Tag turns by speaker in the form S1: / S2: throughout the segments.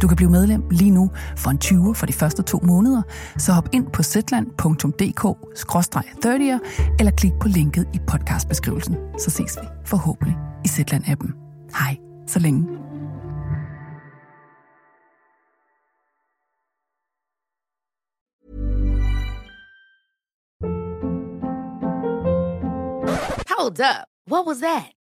S1: Du kan blive medlem lige nu for en 20 for de første to måneder, så hop ind på zetland.dk-30'er eller klik på linket i podcastbeskrivelsen. Så ses vi forhåbentlig i Zetland-appen. Hej, så længe.
S2: Hold up. What was that?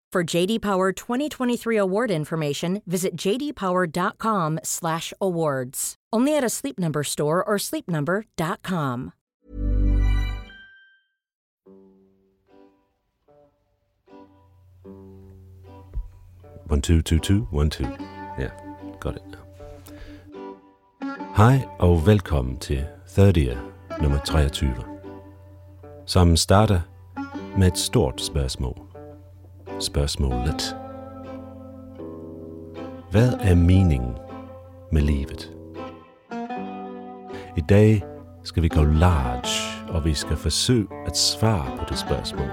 S3: For JD Power 2023 award information, visit jdpower.com/awards. Only at a Sleep Number store or sleepnumber.com.
S4: One, two, two, two, one, two. Yeah, got it. Hej og velkommen til 30 nummer 23, som starter med et stort spørgsmål. Spørgsmålet. Hvad er meningen med livet? I dag skal vi gå large, og vi skal forsøge at svare på det spørgsmål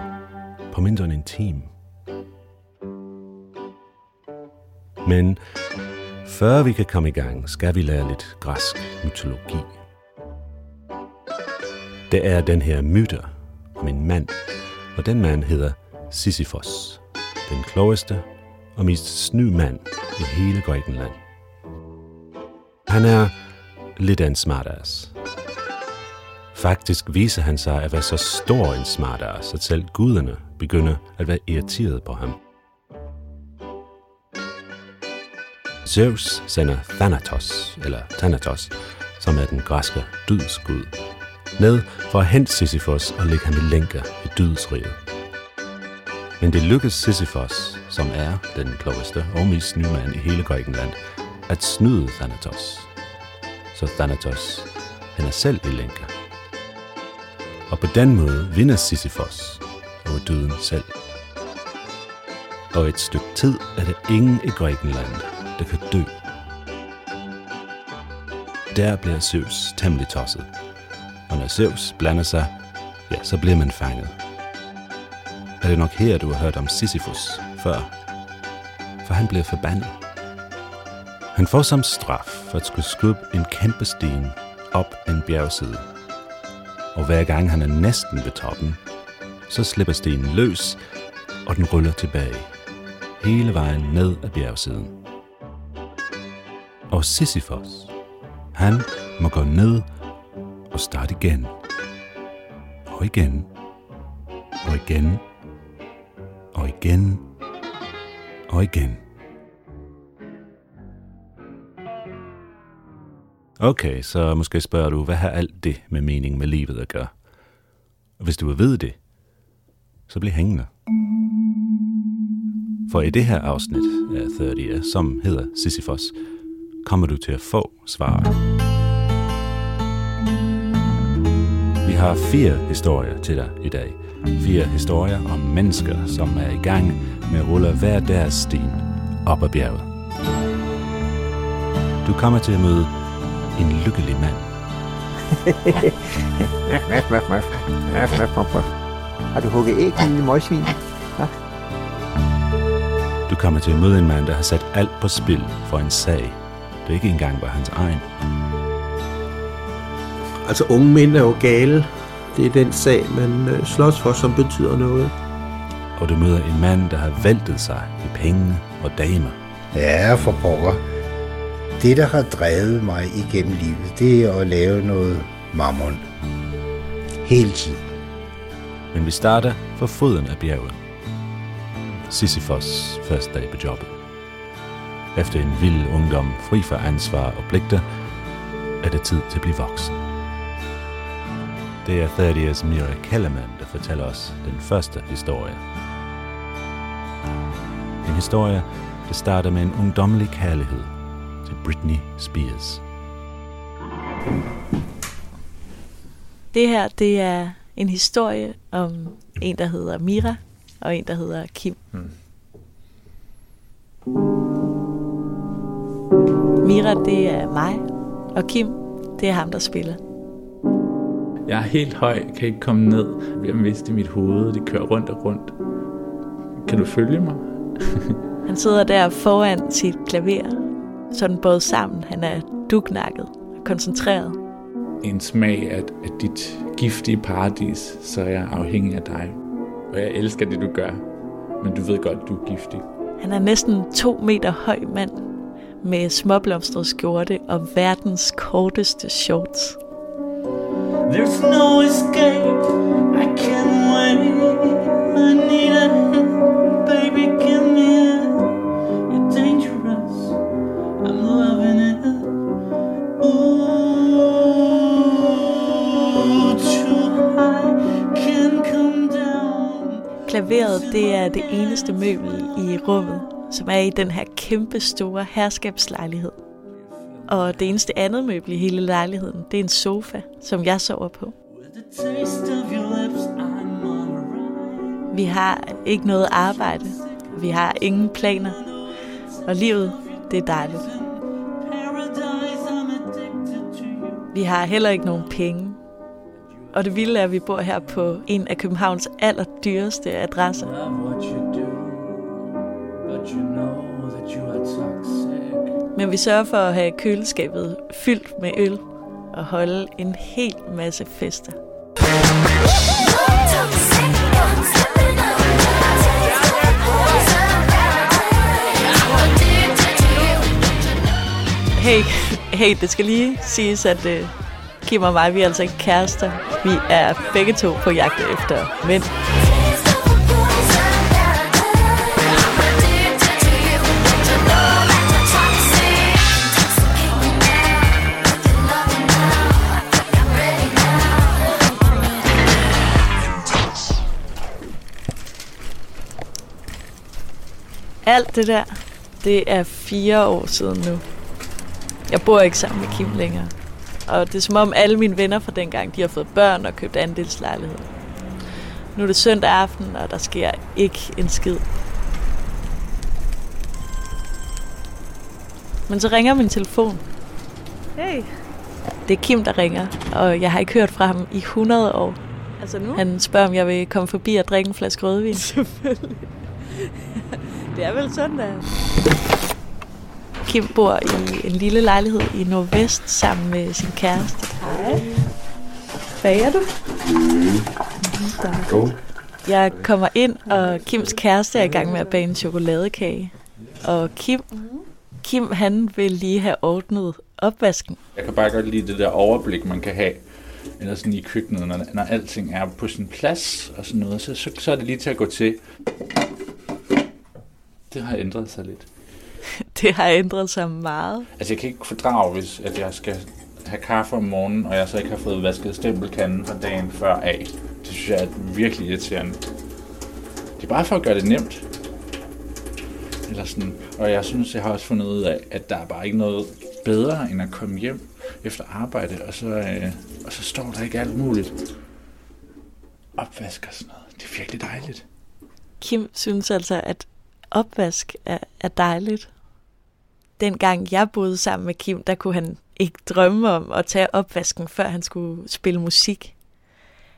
S4: på mindre end en time. Men før vi kan komme i gang, skal vi lære lidt græsk mytologi. Det er den her myte om en mand, og den mand hedder Sisyfos, den klogeste og mest sny mand i hele Grækenland. Han er lidt af en smartass. Faktisk viser han sig at være så stor en smartass, at selv guderne begynder at være irriteret på ham. Zeus sender Thanatos, eller Thanatos, som er den græske dødsgud, ned for at hente Sisyphos og lægge ham i lænker i dødsriget. Men det lykkes Sisyfos, som er den klogeste og mest nye mand i hele Grækenland, at snyde Thanatos. Så Thanatos han er selv i lænker. Og på den måde vinder Sisyfos over døden selv. Og et stykke tid er der ingen i Grækenland, der kan dø. Der bliver Zeus temmelig tosset. Og når Zeus blander sig, ja, så bliver man fanget. Er det nok her, du har hørt om Sisyphus før? For han blev forbandet. Han får som straf for at skulle skubbe en kæmpe sten op en bjergside. Og hver gang han er næsten ved toppen, så slipper stenen løs, og den ruller tilbage. Hele vejen ned ad bjergsiden. Og Sisyphos, han må gå ned og starte igen. Og igen. Og igen. Igen. Og igen. Okay, så måske spørger du, hvad har alt det med mening med livet at gøre? Og hvis du vil vide det, så bliv hængende. For i det her afsnit af 30, som hedder Sisyphos, kommer du til at få svaret. Vi har fire historier til dig i dag. Fire historier om mennesker, som er i gang med at rulle hver deres sten op ad bjerget. Du kommer til at møde en lykkelig mand.
S5: Har du hugget æg, lille møgsvin?
S4: Du kommer til at møde en mand, der har sat alt på spil for en sag, der ikke engang var hans egen.
S5: Altså unge mænd er jo gale. Det er den sag, man øh, slås for, som betyder noget.
S4: Og du møder en mand, der har væltet sig i penge og damer.
S6: Ja, for pokker. Det, der har drevet mig igennem livet, det er at lave noget mammon. Hele tiden.
S4: Men vi starter for foden af bjerget. Sisyfos første dag på jobbet. Efter en vild ungdom, fri for ansvar og pligter, er det tid til at blive voksen. Det er Thaddeus Mira Kellerman, der fortæller os den første historie. En historie, der starter med en ungdommelig kærlighed til Britney Spears.
S7: Det her, det er en historie om en, der hedder Mira, og en, der hedder Kim. Mm. Mira, det er mig, og Kim, det er ham, der spiller.
S8: Jeg er helt høj, kan ikke komme ned. Jeg bliver mist i mit hoved, det kører rundt og rundt. Kan du følge mig?
S7: Han sidder der foran sit klaver, sådan både sammen. Han er duknakket og koncentreret.
S8: En smag af, af dit giftige paradis, så er jeg afhængig af dig. Og jeg elsker det, du gør. Men du ved godt, du er giftig.
S7: Han er næsten to meter høj mand med småblomstret skjorte og verdens korteste shorts. There's no escape, I can't wait, I need a hand, baby, give me it. You're dangerous, I'm loving it. Ooh, too high, can't come down. Klaveret, det er det eneste møbel i rummet, som er i den her kæmpe store herskabslejlighed. Og det eneste andet møbel i hele lejligheden, det er en sofa, som jeg sover på. Vi har ikke noget arbejde. Vi har ingen planer. Og livet, det er dejligt. Vi har heller ikke nogen penge. Og det vilde er, at vi bor her på en af Københavns allerdyreste adresser. But you know men vi sørger for at have køleskabet fyldt med øl og holde en hel masse fester. Hey, hey, det skal lige siges, at uh, Kim og mig, vi er altså ikke kærester. Vi er begge to på jagt efter mænd. Alt det der, det er fire år siden nu. Jeg bor ikke sammen med Kim længere. Og det er som om alle mine venner fra dengang, de har fået børn og købt andelslejlighed. Nu er det søndag aften, og der sker ikke en skid. Men så ringer min telefon. Hey. Det er Kim, der ringer, og jeg har ikke hørt fra ham i 100 år.
S9: Altså nu?
S7: Han spørger, om jeg vil komme forbi og drikke en flaske rødvin.
S9: Selvfølgelig. Det er vel søndag.
S7: Kim bor i en lille lejlighed i Nordvest sammen med sin kæreste.
S9: Hej. Bager du?
S6: God.
S7: Jeg kommer ind, og Kims kæreste er i gang med at bage en chokoladekage. Og Kim, Kim han vil lige have ordnet opvasken.
S8: Jeg kan bare godt lide det der overblik, man kan have eller sådan i køkkenet, når, når alting er på sin plads og sådan noget, så, så, så er det lige til at gå til. Det har ændret sig lidt.
S7: Det har ændret sig meget.
S8: Altså, jeg kan ikke fordrage, hvis at jeg skal have kaffe om morgenen, og jeg så ikke har fået vasket stempelkanden fra dagen før af. Det synes jeg er virkelig irriterende. Det er bare for at gøre det nemt. Eller sådan. Og jeg synes, jeg har også fundet ud af, at der er bare ikke noget bedre, end at komme hjem efter arbejde, og så, øh, og så står der ikke alt muligt. Opvask og sådan noget. Det er virkelig dejligt.
S7: Kim synes altså, at opvask er, er dejligt. Dengang jeg boede sammen med Kim, der kunne han ikke drømme om at tage opvasken, før han skulle spille musik.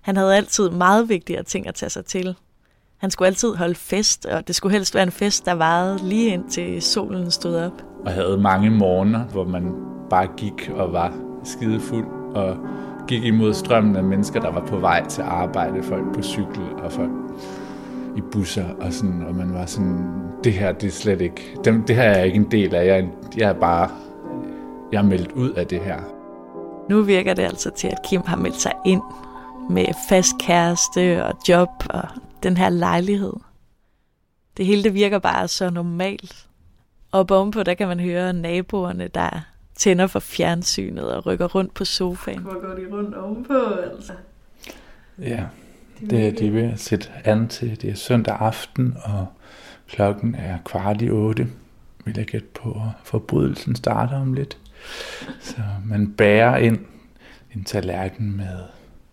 S7: Han havde altid meget vigtigere ting at tage sig til. Han skulle altid holde fest, og det skulle helst være en fest, der varede lige ind til solen stod op.
S8: Og havde mange morgener, hvor man bare gik og var skidefuld og gik imod strømmen af mennesker, der var på vej til arbejde. Folk på cykel og folk i busser og sådan, og man var sådan, det her, det er slet ikke, det, det her er jeg ikke en del af, jeg, jeg er bare, jeg er meldt ud af det her.
S7: Nu virker det altså til, at Kim har meldt sig ind med fast kæreste og job og den her lejlighed. Det hele det virker bare så normalt. Og ovenpå, der kan man høre naboerne, der tænder for fjernsynet og rykker rundt på sofaen.
S9: Hvor går de rundt ovenpå, altså?
S8: Ja, det er de ved at sætte an til. Det er søndag aften, og klokken er kvart i otte. Vil jeg gætte på, at forbrydelsen starter om lidt. Så man bærer ind en tallerken med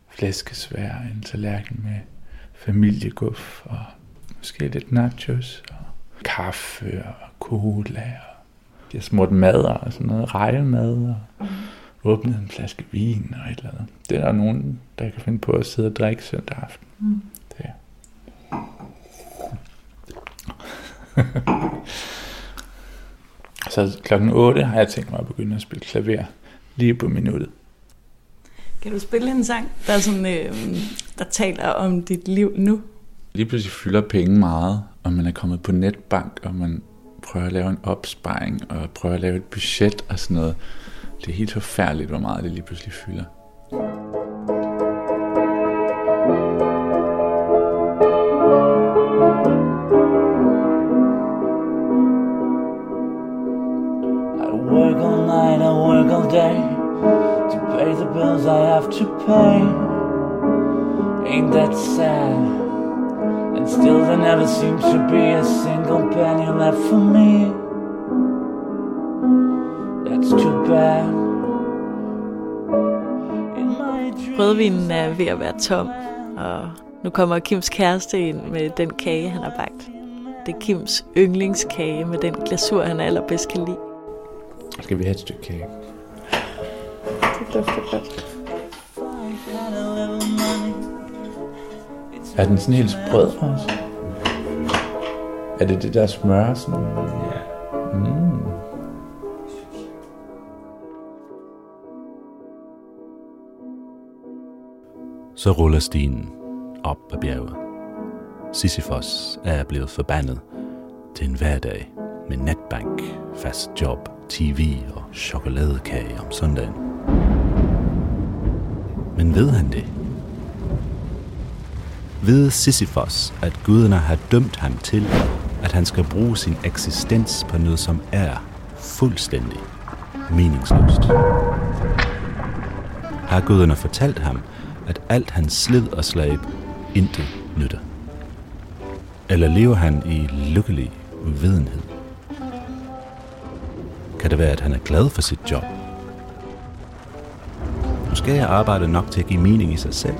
S8: flæskesvær, en tallerken med familieguff og måske lidt nachos og kaffe og cola og de har smurt mad og sådan noget, rejemad og mm. Åbnet en flaske vin og et eller andet. Det er der nogen, der kan finde på at sidde og drikke søndag aften. Mm. Det. Så klokken 8 har jeg tænkt mig at begynde at spille klaver lige på minuttet.
S7: Kan du spille en sang, der, er sådan, øh, der taler om dit liv nu?
S8: Lige pludselig fylder penge meget, og man er kommet på netbank, og man prøver at lave en opsparing, og prøver at lave et budget og sådan noget. Det er helt forfærdeligt, hvor meget det lige pludselig fylder. To pay. Ain't that sad? And still there never seems to be a single penny left for me.
S7: Rødvinen er ved at være tom, og nu kommer Kims kæreste ind med den kage, han har bagt. Det er Kims yndlingskage med den glasur, han allerbedst kan lide.
S8: Skal vi have et stykke kage?
S9: Det dufter godt.
S8: Er den sådan helt sprød også? Er det det der smør sådan? Ja. Mm.
S4: Så ruller stien op ad bjerget. Sisyfos er blevet forbandet til en hverdag med netbank, fast job, tv og chokoladekage om søndagen. Men ved han det? Ved Sisyfos, at guderne har dømt ham til, at han skal bruge sin eksistens på noget, som er fuldstændig meningsløst? Har guderne fortalt ham, at alt hans slid og slæb intet nytter? Eller lever han i lykkelig uvidenhed? Kan det være, at han er glad for sit job? Måske er arbejdet nok til at give mening i sig selv.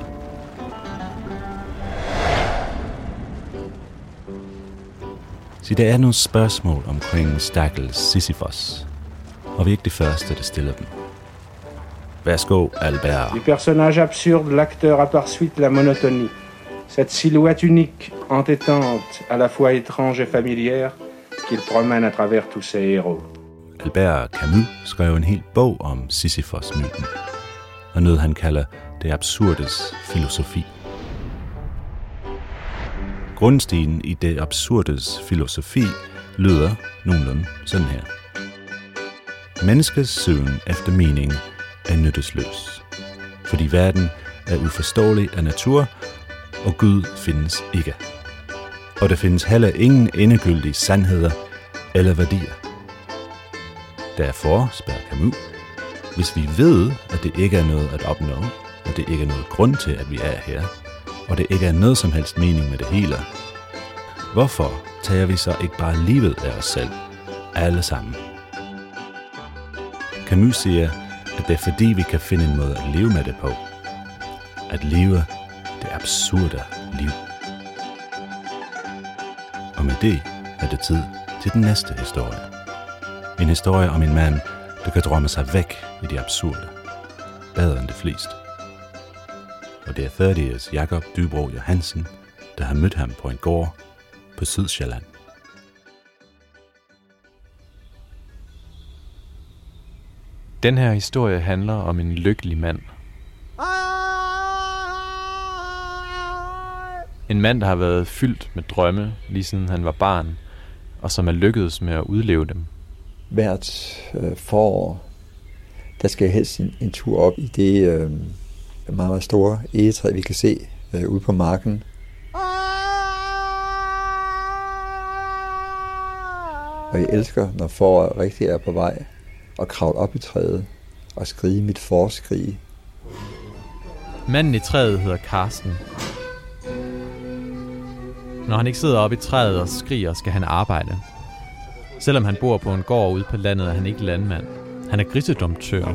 S4: Så der er nogle spørgsmål omkring stakkels Sisyphos, og vi er ikke det første, der stiller dem. Værsgo, Albert.
S10: Du personnage absurde, l'acteur a par suite la monotonie. Cette silhouette unique, entêtante, à la fois étrange et familière, qu'il promène à travers tous ses héros.
S4: Albert Camus skrev en hel bog om Sisyphos-myten, og noget han kalder det absurdes filosofi. Grundstenen i det absurdes filosofi lyder nogenlunde sådan her. Menneskets søgen efter mening er nyttesløs, fordi verden er uforståelig af natur, og Gud findes ikke. Og der findes heller ingen endegyldige sandheder eller værdier. Derfor, spørger Camus, hvis vi ved, at det ikke er noget at opnå, og det ikke er noget grund til, at vi er her, og det ikke er noget som helst mening med det hele, hvorfor tager vi så ikke bare livet af os selv, alle sammen? Camus siger, at det er fordi, vi kan finde en måde at leve med det på. At leve det absurde liv. Og med det er det tid til den næste historie. En historie om en mand, der kan drømme sig væk i det absurde. Bedre end det flest. Og det er 30 Jakob Dybro Johansen, der har mødt ham på en gård på Sydsjælland.
S11: Den her historie handler om en lykkelig mand. En mand, der har været fyldt med drømme, lige siden han var barn, og som er lykkedes med at udleve dem.
S12: Hvert øh, forår, der skal jeg helst en, en tur op i det øh, meget, meget store egetræ, vi kan se øh, ude på marken. Og jeg elsker, når foråret rigtig er på vej, og kravle op i træet og skrige mit forskrig.
S11: Manden i træet hedder Karsten. Når han ikke sidder oppe i træet og skriger, skal han arbejde. Selvom han bor på en gård ude på landet, er han ikke landmand. Han er grisedomtør.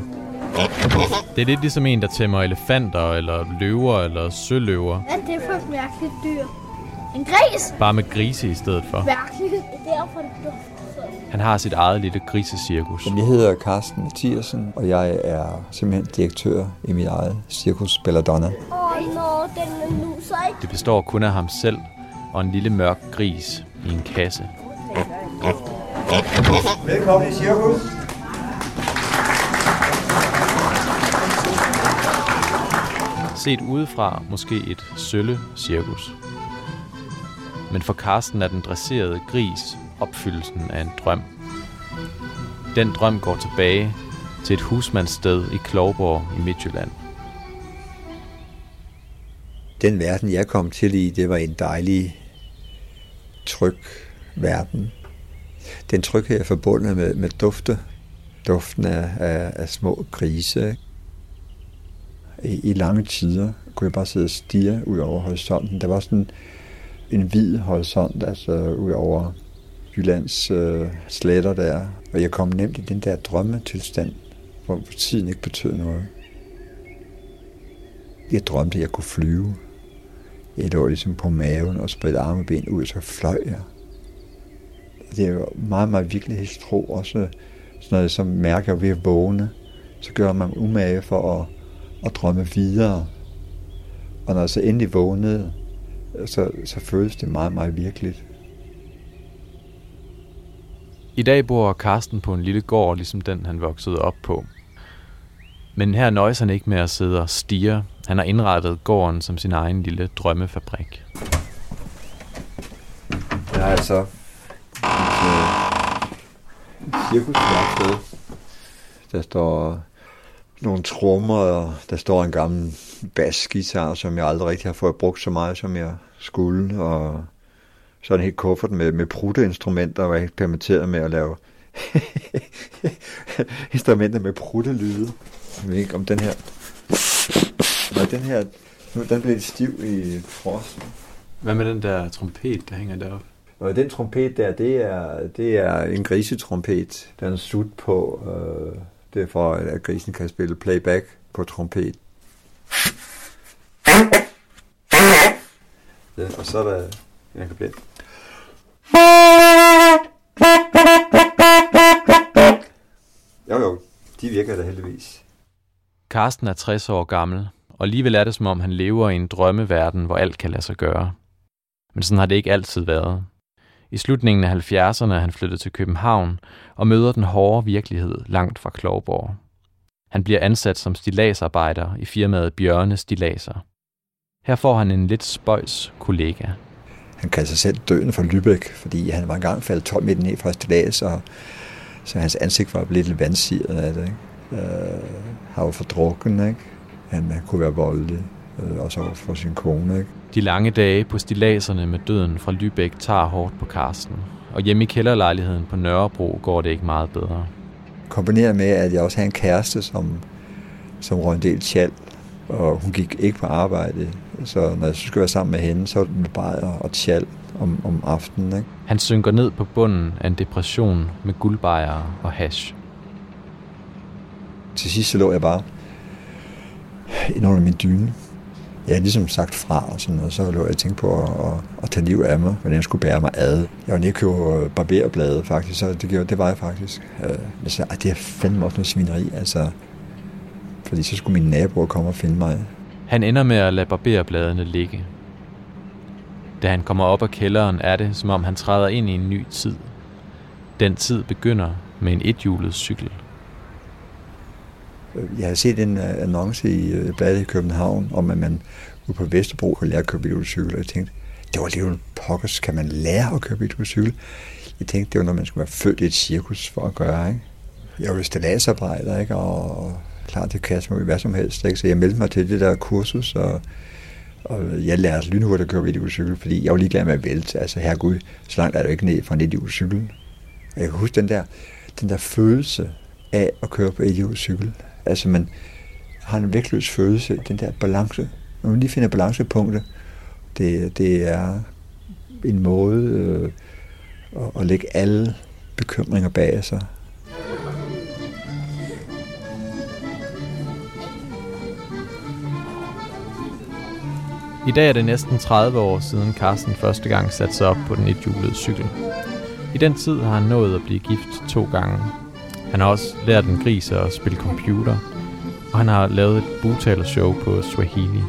S11: Det er lidt ligesom en, der tæmmer elefanter, eller løver, eller søløver.
S13: Hvad er det for et mærkeligt dyr? En gris?
S11: Bare med grise i stedet for.
S13: Mærkeligt. Det er derfor, det dufter
S11: Han har sit eget lille grisecirkus.
S12: Jeg hedder Carsten Mathiasen, og jeg er simpelthen direktør i mit eget cirkus Belladonna.
S13: Åh, oh, nå, den er nu så ikke.
S11: Det består kun af ham selv og en lille mørk gris i en kasse.
S12: Velkommen i cirkus.
S11: Set udefra måske et sølle cirkus. Men for Karsten er den dresserede gris opfyldelsen af en drøm. Den drøm går tilbage til et husmandssted i Klovborg i Midtjylland.
S12: Den verden, jeg kom til i, det var en dejlig, tryg verden. Den tryghed er forbundet med, med dufte. Duften af, af, af små grise. I, I lange tider kunne jeg bare sidde og stige ud over horisonten. Der var sådan en hvid horisont, altså ud over Jyllands øh, sletter der. Og jeg kom nemt i den der drømmetilstand, hvor tiden ikke betød noget. Jeg drømte, at jeg kunne flyve. Jeg lå ligesom på maven og spredte arme og ben ud, så fløj jeg. Det er jo meget, meget virkelighedstro. Også sådan noget, som mærker ved at vågne. Så gør man umage for at, at drømme videre. Og når jeg så endelig vågnede, så, så føles det meget, meget virkeligt.
S11: I dag bor Karsten på en lille gård, ligesom den han voksede op på. Men her nøjes han ikke med at sidde og stige. Han har indrettet gården som sin egen lille drømmefabrik.
S12: Jeg har altså et, øh, et cirkusværksted. Der står nogle trommer, og der står en gammel basgitar, som jeg aldrig rigtig har fået brugt så meget, som jeg skulle. Og så er en helt kuffert med, med prutteinstrumenter, og jeg eksperimenteret med at lave instrumenter med pruttelyde. Jeg ved ikke om den her... Nej, den her... Nu, den bliver lidt stiv i frosten.
S11: Hvad med den der trompet, der hænger deroppe?
S12: Og den trompet der, det er, det er en grisetrompet. Den er slut på, øh, det er for, at grisen kan spille playback på trompet. Ja, og så er der en kablet. Jo jo, de virker da heldigvis.
S11: Karsten er 60 år gammel, og alligevel er det som om han lever i en drømmeverden, hvor alt kan lade sig gøre. Men sådan har det ikke altid været. I slutningen af 70'erne er han flyttet til København og møder den hårde virkelighed langt fra Klovborg. Han bliver ansat som stilagsarbejder i firmaet Bjørne Stilaser. Her får han en lidt spøjs kollega.
S12: Han kaldte sig selv døden for Lübeck, fordi han var engang faldet 12 meter ned fra stilas, og så hans ansigt var lidt vandsiret af det. Ikke? Øh, han var for drukken, ikke? Han, han kunne være voldelig, øh, også for sin kone. Ikke?
S11: De lange dage på stilaserne med døden fra Lübeck tager hårdt på Karsten, og hjemme i kælderlejligheden på Nørrebro går det ikke meget bedre.
S12: Kombineret med, at jeg også havde en kæreste, som, som røg en del tjal, og hun gik ikke på arbejde. Så når jeg skulle være sammen med hende, så var det med bajer og tjal om, om aftenen. Ikke?
S11: Han synker ned på bunden af en depression med guldbejere og hash.
S12: Til sidst så lå jeg bare ind under min dyne. Jeg havde ligesom sagt fra og sådan noget, så lå jeg og tænkte på at, at, at tage liv af mig, hvordan jeg skulle bære mig ad. Jeg var nede købe barberblade faktisk, så det, gjorde, det var jeg faktisk. Jeg sagde, det er fandme også noget svineri, altså. Fordi så skulle mine naboer komme og finde mig.
S11: Han ender med at lade barberbladene ligge. Da han kommer op af kælderen, er det, som om han træder ind i en ny tid. Den tid begynder med en ethjulet cykel.
S12: Jeg har set en uh, annonce i uh, bladet i København, om at man ude på Vesterbro kan lære at køre cykel, og jeg tænkte, det var lige pokkers, kan man lære at køre cykel? Jeg tænkte, det var noget, man skulle være født i et cirkus for at gøre, ikke? Jeg var jo stilladsarbejder, ikke? Og klar til at kaste i hvad som helst, ikke? Så jeg meldte mig til det der kursus, og, og jeg lærte lynhurtigt at køre videocykel, fordi jeg var ligeglad med at vælte. Altså, herregud, så langt er det ikke ned fra en cykel. Og jeg kan huske den der, den der følelse af at køre på cykel. Altså, man har en vægtløs følelse, den der balance. Når man lige finder balancepunktet, det, det er en måde øh, at, at lægge alle bekymringer bag sig.
S11: I dag er det næsten 30 år siden Carsten første gang satte sig op på den ethjulede cykel. I den tid har han nået at blive gift to gange. Han har også lært en gris at spille computer, og han har lavet et bugtalershow på Swahili.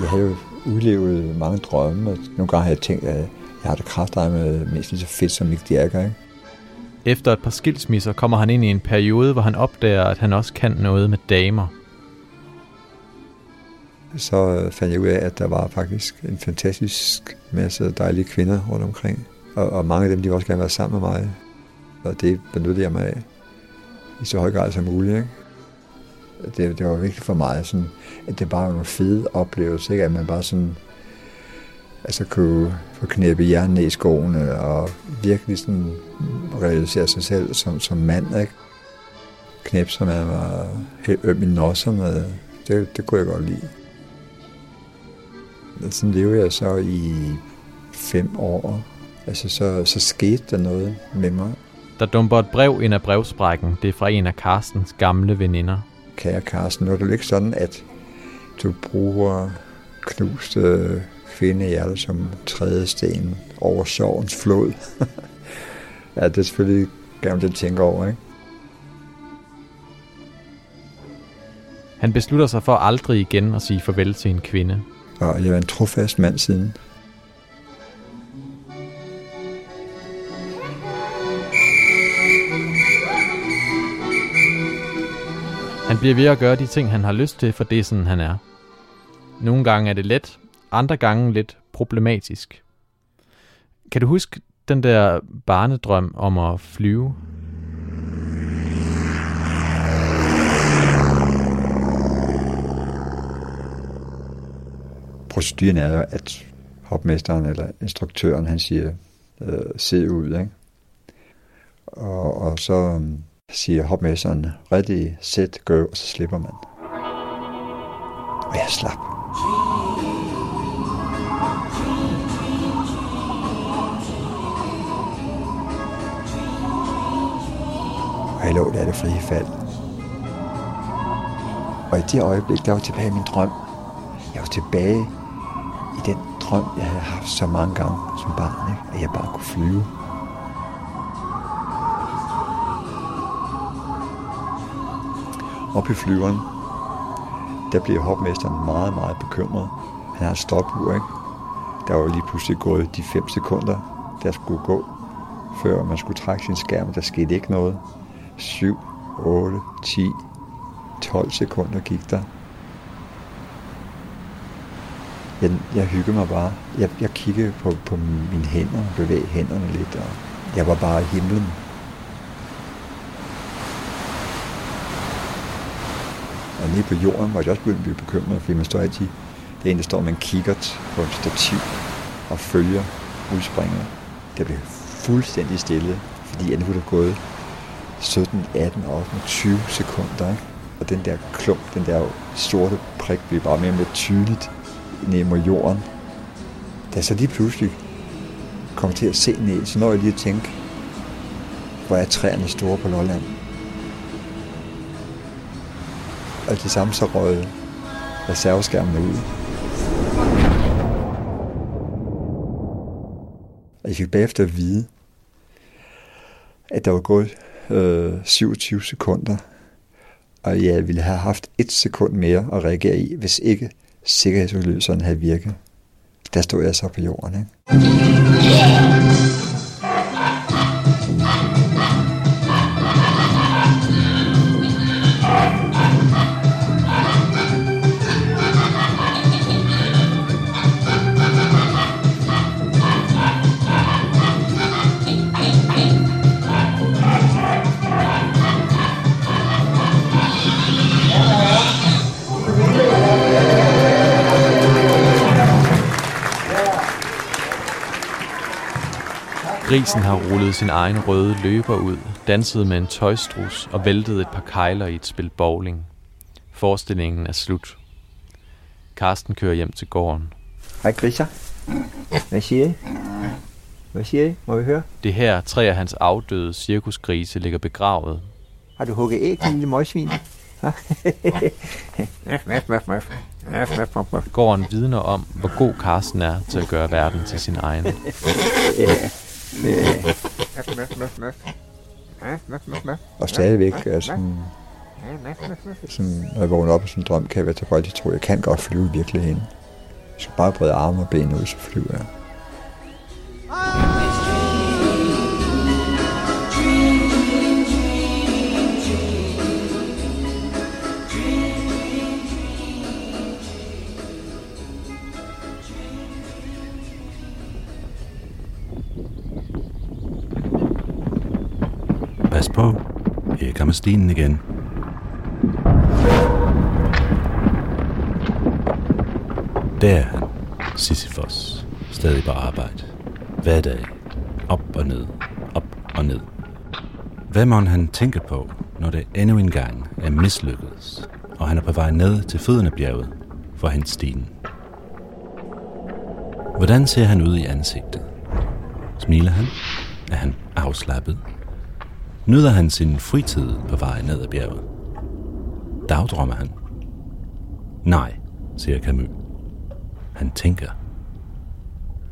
S12: Jeg har jo udlevet mange drømme, og nogle gange har jeg tænkt, at jeg har det kraft med mindst lige så fedt som Mick Jagger. Ikke?
S11: Efter et par skilsmisser kommer han ind i en periode, hvor han opdager, at han også kan noget med damer –
S12: så øh, fandt jeg ud af, at der var faktisk en fantastisk masse dejlige kvinder rundt omkring. Og, og mange af dem, de ville også gerne være sammen med mig. Og det benyttede jeg mig af i så høj grad som muligt. Ikke? Det, det var vigtigt for mig, sådan, at det bare var en fed oplevelse, ikke? at man bare sådan, altså kunne få knæppe hjernen i skoene og virkelig sådan realisere sig selv som, som mand. Ikke? Knæp, som man var helt øm i nosserne, det, det kunne jeg godt lide. Sådan lever jeg så i fem år. Altså, så, så skete der noget med mig.
S11: Der dumper et brev ind af brevsprækken. Det er fra en af Carstens gamle veninder.
S12: Kære Carsten, nu er det ikke sådan, at du bruger knuste kvindehjerter som tredje sten over sorgens flod. ja, det er selvfølgelig gerne det tænker over, ikke?
S11: Han beslutter sig for aldrig igen at sige farvel til en kvinde
S12: og jeg er en trofast mand siden.
S11: Han bliver ved at gøre de ting, han har lyst til, for det er sådan, han er. Nogle gange er det let, andre gange lidt problematisk. Kan du huske den der barnedrøm om at flyve?
S12: Proceduren er jo, at hopmesteren eller instruktøren, han siger, øh, se ud, ikke? Og, og så um, siger hopmesteren, ready, set, go, og så slipper man. Og jeg slap. Og jeg lå der det frie fald. Og i det øjeblik, der var tilbage i min drøm. Jeg var tilbage i den drøm, jeg havde haft så mange gange som barn, ikke? at jeg bare kunne flyve. Op i flyveren, der bliver hopmesteren meget, meget bekymret. Han har et stopur, ikke? Der var lige pludselig gået de 5 sekunder, der skulle gå, før man skulle trække sin skærm. Der skete ikke noget. 7, 8, 10, 12 sekunder gik der. Jeg, jeg hyggede mig bare. Jeg, jeg kiggede på, på mine hænder og bevægede hænderne lidt, og jeg var bare i himlen. Og nede på jorden var jeg også begyndt at blive bekymret, fordi man står altid, det er en, der står med en kikkert på et stativ og følger udspringet. Det blev fuldstændig stille, fordi jeg nu er gået 17, 18, 18, 20 sekunder. Ikke? Og den der klump, den der sorte prik, blev bare mere og mere tydeligt ned mod jorden. Da jeg så lige pludselig kom til at se ned, så når jeg lige at tænke, hvor er træerne store på Lolland. Og det samme så røg reserveskærmene ud. Og jeg fik bagefter at vide, at der var gået øh, 27 sekunder, og jeg ville have haft et sekund mere at reagere i, hvis ikke sikkerhedsudløseren havde virket. Der stod jeg så på jorden, ikke?
S11: Grisen har rullet sin egen røde løber ud, danset med en tøjstrus og væltet et par kejler i et spil bowling. Forestillingen er slut. Karsten kører hjem til gården.
S12: Hej griser. Hvad siger I? Hvad siger I? Må vi høre?
S11: Det er her tre af hans afdøde cirkusgrise ligger begravet.
S12: Har du hugget æg, din lille møgsvin?
S11: Gården vidner om, hvor god Karsten er til at gøre verden til sin egen.
S12: Og stadigvæk er sådan, sådan, når jeg vågner op og sådan en drøm, kan jeg være tilbøjelig til at tro, at jeg kan godt flyve i virkeligheden. Jeg skal bare brede arme og ben ud, så flyver jeg.
S4: Med stenen igen. Der er han, Sisyphos, stadig på arbejde. Hver dag, op og ned, op og ned. Hvad må han tænke på, når det endnu en gang er mislykkedes, og han er på vej ned til fødderne bjerget for hans hente stenen? Hvordan ser han ud i ansigtet? Smiler han? Er han afslappet? Nyder han sin fritid på vej ned ad bjerget? Dagdrømmer han? Nej, siger Camus. Han tænker.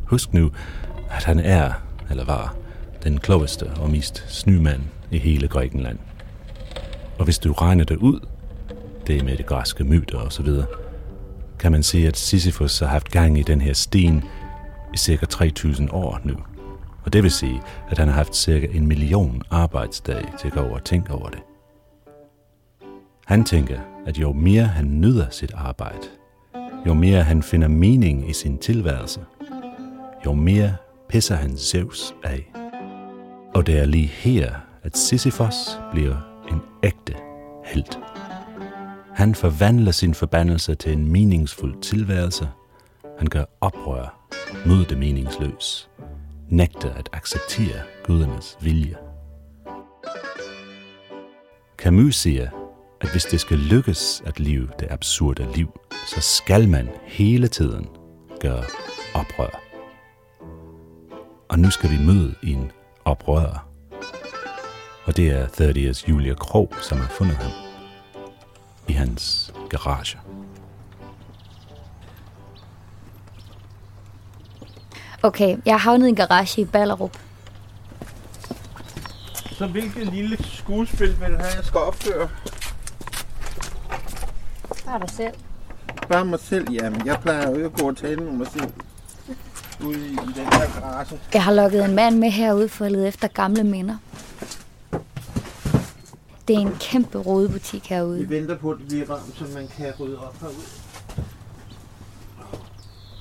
S4: Husk nu, at han er, eller var, den klogeste og mest snymand i hele Grækenland. Og hvis du regner det ud, det med de græske myter og så videre, kan man se, at Sisyphus har haft gang i den her sten i cirka 3000 år nu. Og det vil sige, at han har haft cirka en million arbejdsdage til at gå over og tænke over det. Han tænker, at jo mere han nyder sit arbejde, jo mere han finder mening i sin tilværelse, jo mere pisser han Zeus af. Og det er lige her, at Sisyphos bliver en ægte held. Han forvandler sin forbandelse til en meningsfuld tilværelse. Han gør oprør mod det meningsløse nægter at acceptere gudernes vilje. Camus siger, at hvis det skal lykkes at leve det absurde liv, så skal man hele tiden gøre oprør. Og nu skal vi møde en oprører. Og det er 30's Julia Krog, som har fundet ham i hans garage.
S14: Okay, jeg har havnet i en garage i Ballerup.
S5: Så hvilket lille skuespil vil du have, jeg skal opføre?
S14: Bare dig selv.
S5: Bare mig selv, jamen. Jeg plejer jo ikke at gå og tale med mig selv. Ude i, den her garage.
S14: Jeg har lukket en mand med herude for at lede efter gamle minder. Det er en kæmpe rodebutik herude.
S5: Vi venter på, at det bliver varmt, så man kan rydde op herude.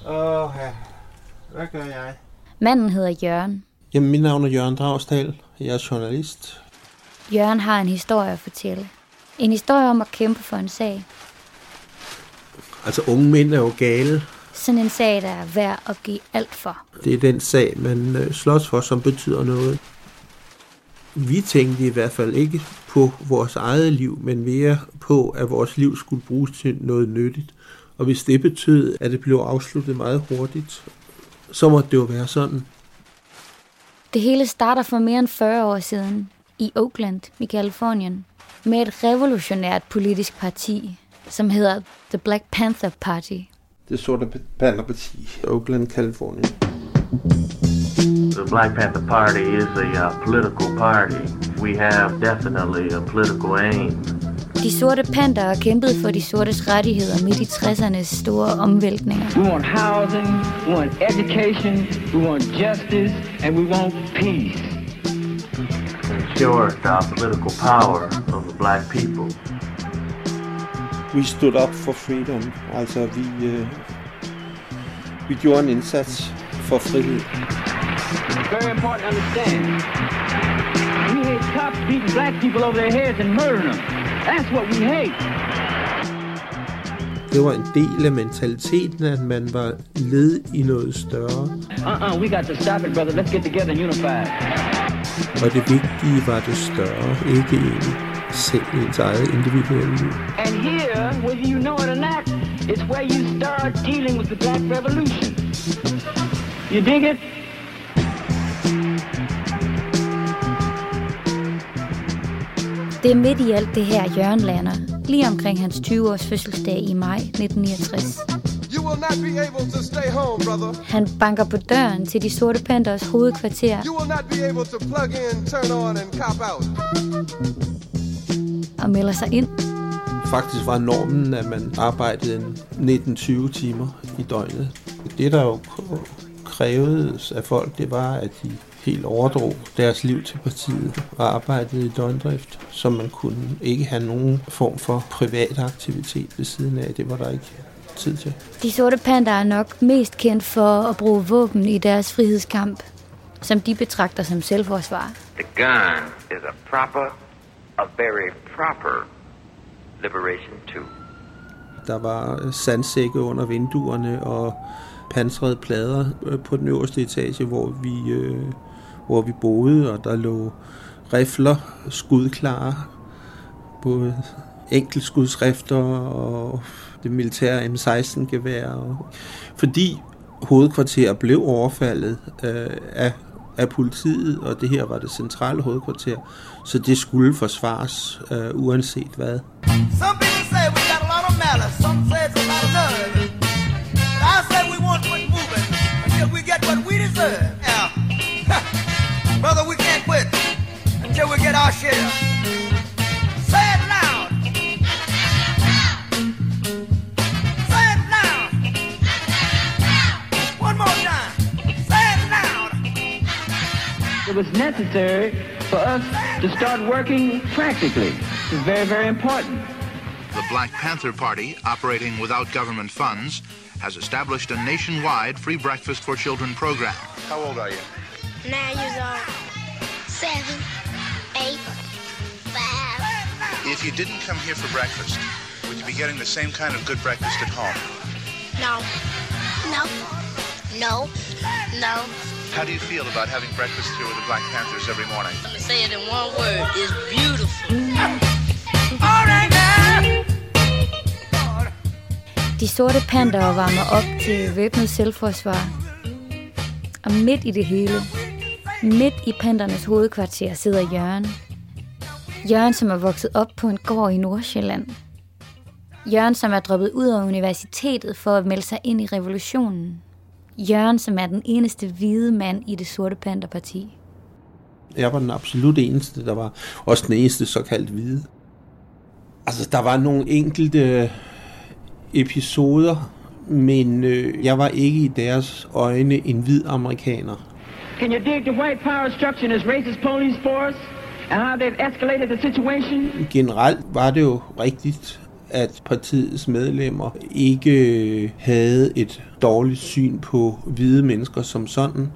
S5: Åh, ja. Hvad gør jeg?
S14: Manden hedder Jørgen.
S5: Jamen, mit navn er Jørgen Dragsdal. Jeg er journalist.
S14: Jørgen har en historie at fortælle. En historie om at kæmpe for en sag.
S5: Altså, unge mænd er jo gale.
S14: Sådan en sag, der er værd at give alt for.
S5: Det er den sag, man øh, slås for, som betyder noget. Vi tænkte i hvert fald ikke på vores eget liv, men mere på, at vores liv skulle bruges til noget nyttigt. Og hvis det betød, at det blev afsluttet meget hurtigt, så måtte det jo være sådan.
S14: Det hele starter for mere end 40 år siden i Oakland i Kalifornien med et revolutionært politisk parti, som hedder The Black Panther Party.
S5: Det sorte Panther-parti, Oakland, Kalifornien.
S15: The Black Panther Party is a uh, political party. We have definitely a political aim
S14: De sorte panter kæmpede for de sortes rettigheder midt i 60'ernes store omvæltninger.
S16: We want housing, we want education, we want justice, and we want peace.
S15: Ensure the political power of the black people.
S5: We stood up for freedom. Altså, vi, øh, vi gjorde en indsats for frihed.
S16: It's very important to understand. We hate cops beating black people over their heads and murdering them. That's what we hate.
S5: Det var en del af mentaliteten, at man var led i noget større.
S16: Uh-uh, we got to stop it, brother. Let's get together and unify.
S5: Og det vigtige var det større, ikke egentlig selv ens eget individuelle liv.
S16: And here, whether you know it or not, it's where you start dealing with the black revolution. You dig it?
S14: Det er midt i alt det her, Jørgen lander, lige omkring hans 20-års fødselsdag i maj 1969.
S17: You will not be able to stay home, brother.
S14: Han banker på døren til de sorte Panthers hovedkvarter
S17: You will not be able to plug in, turn on, and cop out.
S14: og melder sig ind.
S5: Faktisk var normen, at man arbejdede en 19-20 timer i døgnet. Det, der jo krævedes af folk, det var, at de helt overdrog deres liv til partiet og arbejdede i døgndrift, så man kunne ikke have nogen form for privat aktivitet ved siden af. Det var der ikke tid til.
S14: De sorte Panther er nok mest kendt for at bruge våben i deres frihedskamp, som de betragter som selvforsvar.
S18: The gun is a proper, a very proper liberation tool.
S5: Der var sandsække under vinduerne og pansrede plader øh, på den øverste etage, hvor vi, øh, hvor vi boede, og der lå rifler, skudklare, både enkeltskudsrifter og det militære M16-gevær. Og, fordi hovedkvarter blev overfaldet øh, af, af politiet, og det her var det centrale hovedkvarter, så det skulle forsvares øh, uanset hvad.
S17: Some people say we got a lot of malice. Some say it's I say we quit moving until we get what we deserve. Yeah. Brother, we can't quit until we get our share. Say it loud. Say it loud. One more time. Say it loud.
S16: It was necessary for us to start working practically. It's very, very important.
S19: The Black Panther Party, operating without government funds, has established a nationwide free breakfast for children program.
S17: How old are you?
S13: Nine years old. Seven. Eight. Five.
S19: If you didn't come here for breakfast, would you be getting the same kind of good breakfast at home?
S13: No. No. No. No.
S19: How do you feel about having breakfast here with the Black Panthers every morning?
S13: Let me say it in one word. It's beautiful.
S17: All right now.
S14: De sorte Panther varmer op til væbnet selvforsvar. Og midt i det hele, midt i pandernes hovedkvarter, sidder Jørgen. Jørgen, som er vokset op på en gård i Nordsjælland. Jørgen, som er droppet ud af universitetet for at melde sig ind i revolutionen. Jørgen, som er den eneste hvide mand i det sorte panderparti.
S5: Jeg var den absolut eneste, der var også den eneste såkaldt hvide. Altså, der var nogle enkelte episoder, men øh, jeg var ikke i deres øjne en hvid amerikaner.
S16: Can you dig the white power structure this racist police force and how they've escalated the situation?
S5: Generelt var det jo rigtigt, at partiets medlemmer ikke havde et dårligt syn på hvide mennesker som sådan,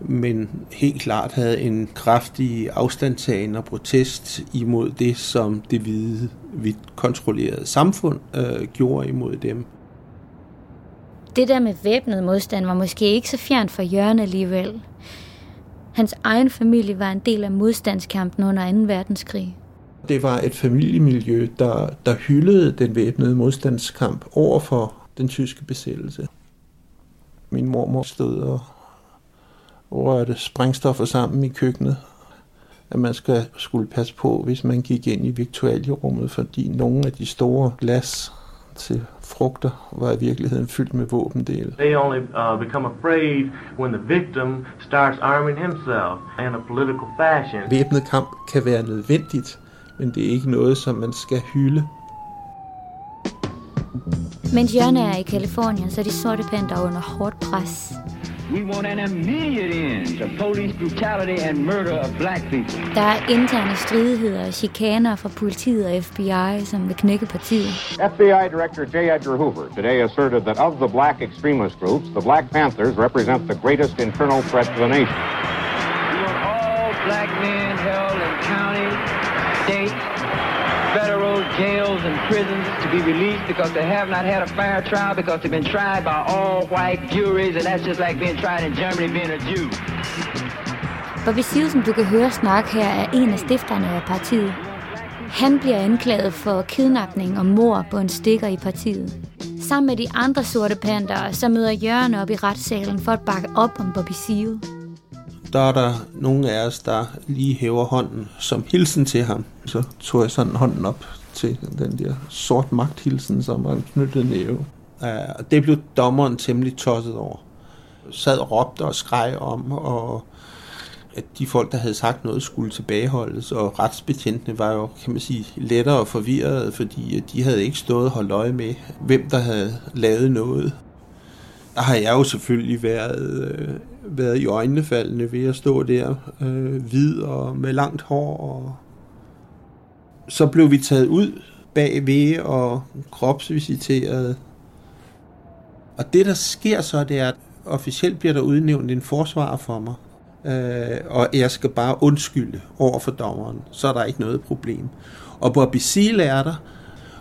S5: men helt klart havde en kraftig afstandtagen og protest imod det, som det hvide, vidt kontrollerede samfund øh, gjorde imod dem.
S14: Det der med væbnet modstand var måske ikke så fjernt for Jørgen alligevel. Hans egen familie var en del af modstandskampen under 2. verdenskrig.
S5: Det var et familiemiljø, der, der hyldede den væbnede modstandskamp over for den tyske besættelse. Min mormor stod og rørte sprængstoffer sammen i køkkenet. At man skal, skulle passe på, hvis man gik ind i virtualierummet, fordi nogle af de store glas til frugter var i virkeligheden fyldt med våbendele.
S15: They only uh, become afraid when the victim starts arming himself in a political fashion.
S5: Væbnet kamp kan være nødvendigt, men det er ikke noget, som man skal hylde.
S14: Mens Jørgen er i Kalifornien, så er de sorte panter under hårdt pres.
S16: We want an immediate end to police brutality and murder of black people.
S14: Der er interne stridigheder og chikaner fra politiet og FBI, som vil knække partiet.
S20: FBI Director J. Edgar Hoover today asserted that of the black extremist groups, the Black Panthers represent the greatest internal threat to the nation.
S16: We want all black men held in county, state, federal jails and prisons to be released because they have not had a fair trial because they've been tried by all white juries, and that's just like being tried in Germany being a Jew.
S14: Bobby som du kan høre snakke her, er en af stifterne af partiet. Han bliver anklaget for kidnapning og mor på en stikker i partiet. Sammen med de andre sorte panter, så møder Jørgen op i retssalen for at bakke op om Bobby Seale.
S5: Der er der nogle af os, der lige hæver hånden som hilsen til ham. Så tog jeg sådan hånden op til den der sort magthilsen, som var en knyttet næve. Og det blev dommeren temmelig tosset over. Sad og råbte og skreg om, og at de folk, der havde sagt noget, skulle tilbageholdes, og retsbetjentene var jo, kan man sige, lettere forvirrede, fordi de havde ikke stået og holdt øje med, hvem der havde lavet noget. Der har jeg jo selvfølgelig været, øh, været i øjnefaldene ved at stå der, øh, hvid og med langt hår. Og så blev vi taget ud bagved og kropsvisiteret. Og det, der sker så, det er, at officielt bliver der udnævnt en forsvarer for mig. Øh, og jeg skal bare undskylde over for dommeren. Så er der ikke noget problem. Og Bobby Seal er der,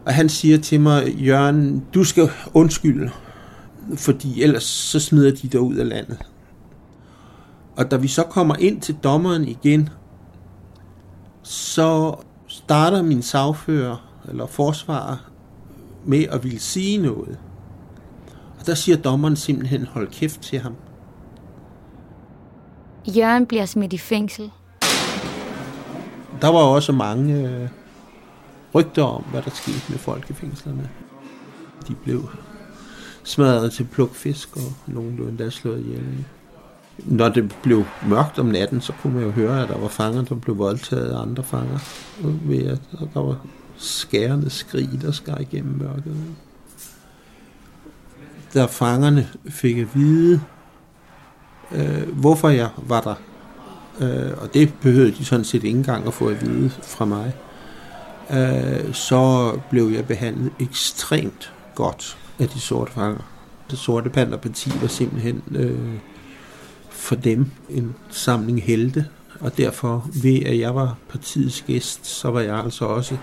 S5: og han siger til mig, Jørgen, du skal undskylde, fordi ellers så smider de dig ud af landet. Og da vi så kommer ind til dommeren igen, så starter min sagfører eller forsvarer med at ville sige noget. Og der siger dommeren simpelthen, hold kæft til ham.
S14: Jørgen bliver smidt i fængsel.
S5: Der var også mange øh, rygter om, hvad der skete med folk i fængslerne. De blev smadret til plukfisk, og nogen blev endda slået ihjel. Når det blev mørkt om natten, så kunne man jo høre, at der var fanger, der blev voldtaget af andre fanger. Ved at der var skærende skrig, der skar igennem mørket. Da fangerne fik at vide, øh, hvorfor jeg var der, øh, og det behøvede de sådan set ikke engang at få at vide fra mig, øh, så blev jeg behandlet ekstremt godt af de sorte fanger. Det sorte panderparti var simpelthen øh, for dem en samling helte, og derfor ved at jeg var partiets gæst, så var jeg altså også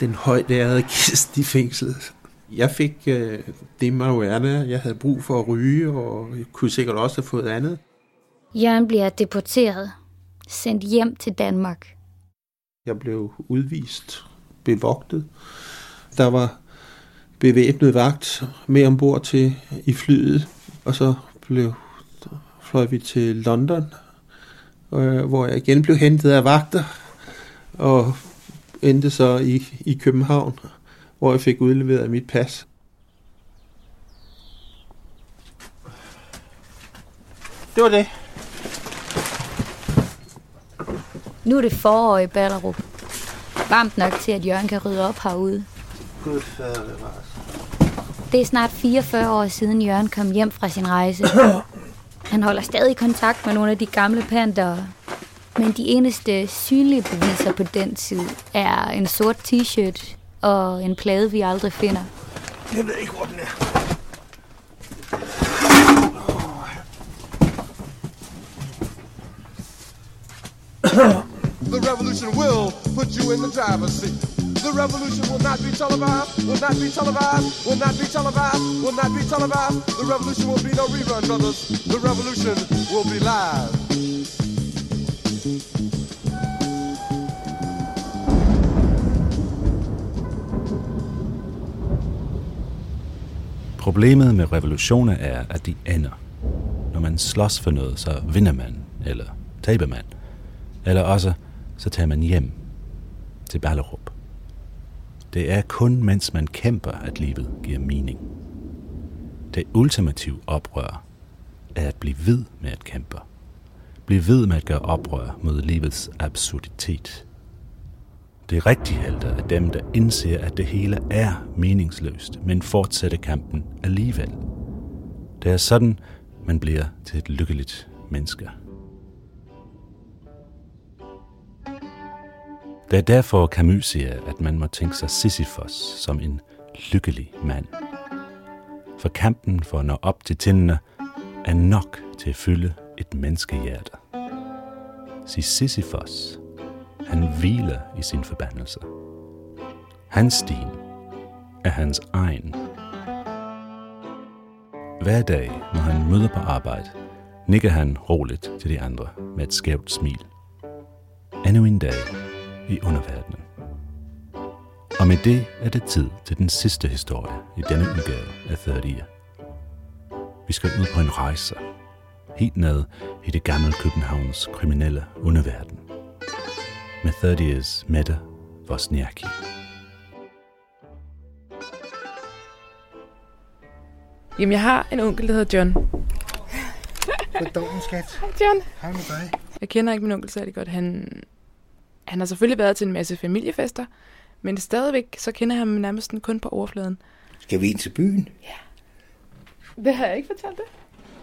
S5: den højt ærede gæst i fængslet. Jeg fik øh, det marihuana, jeg havde brug for at ryge, og jeg kunne sikkert også have fået andet.
S14: Jørgen bliver deporteret, sendt hjem til Danmark.
S5: Jeg blev udvist, bevogtet. Der var bevæbnet vagt med ombord til i flyet, og så blev fløj vi til London, øh, hvor jeg igen blev hentet af vagter, og endte så i, i København, hvor jeg fik udleveret mit pas. Det var det.
S14: Nu er det forår i Ballerup. Varmt nok til, at Jørgen kan rydde op herude.
S5: Gud fader, det var
S14: Det er snart 44 år siden Jørgen kom hjem fra sin rejse. Han holder stadig kontakt med nogle af de gamle panter. Men de eneste synlige beviser på den tid er en sort t-shirt og en plade, vi aldrig finder.
S5: Jeg ved ikke, hvor den er.
S21: The revolution will put you in the driver's seat. The revolution will not be televised, will not be televised, will not be televised, will not be televised. The revolution will be no rerun, brothers. The revolution will be live.
S4: Problemet med revolutioner er, at de ender. Når man slås for noget, så vinder man, eller taber man. Eller også, så tager man hjem til Ballerup. Det er kun, mens man kæmper, at livet giver mening. Det ultimative oprør er at blive ved med at kæmpe. Blive ved med at gøre oprør mod livets absurditet. De rigtige helte er dem, der indser, at det hele er meningsløst, men fortsætter kampen alligevel. Det er sådan, man bliver til et lykkeligt menneske. Det er derfor Camus siger, at man må tænke sig Sisyphos som en lykkelig mand. For kampen for at nå op til tindene er nok til at fylde et menneskehjerte. Sig Sisyphos, han hviler i sin forbandelse. Hans stin er hans egen. Hver dag, når han møder på arbejde, nikker han roligt til de andre med et skævt smil. Endnu en dag i underverdenen. Og med det er det tid til den sidste historie i denne udgave af 30 Vi skal ud på en rejse, helt ned i det gamle Københavns kriminelle underverden. Med 30's Mette Vosniaki.
S22: Jamen, jeg har en onkel, der hedder John.
S6: Goddagen, skat.
S22: Hej, John.
S6: Hej med dig.
S22: Jeg kender ikke min onkel særlig godt. Han, han har selvfølgelig været til en masse familiefester, men stadigvæk så kender jeg ham nærmest kun på overfladen.
S6: Skal vi ind til byen?
S22: Det har jeg ikke fortalt det.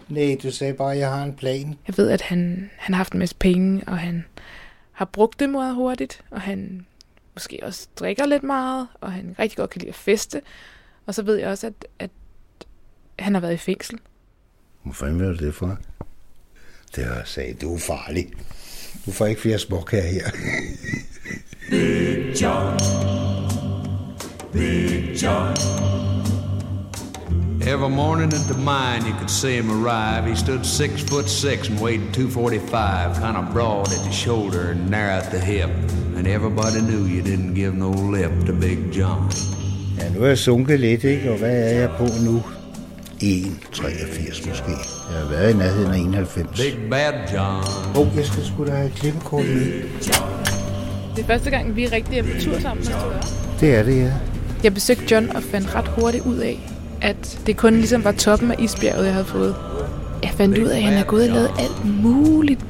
S6: Nej, du sagde bare, at jeg har en plan.
S22: Jeg ved, at han, han har haft en masse penge, og han har brugt det meget hurtigt, og han måske også drikker lidt meget, og han rigtig godt kan lide at feste. Og så ved jeg også, at, at han har været i fængsel.
S6: Hvor fanden du det for? Det har jeg sagt, du er farlig. Du får ikke flere småkager her.
S23: Big John. Big John. Every morning at the mine, you could see him arrive. He stood six foot six and weighed 245, kind of broad at the shoulder and narrow at the hip. And everybody knew you didn't give no lip to Big John.
S6: Ja, nu er jeg sunket lidt, ikke? Og hvad er jeg på nu? 1,83 måske. Jeg har været i nærheden af 91.
S23: Big Bad John.
S6: Oh, jeg skal sgu da have klippekort med.
S22: Det er første gang, vi rigtig er på tur sammen.
S6: Det er det, ja.
S22: Jeg besøgte John og fandt ret hurtigt ud af, at det kun ligesom var toppen af isbjerget, jeg havde fået. Jeg fandt ud af, at han er gået og lavet alt muligt.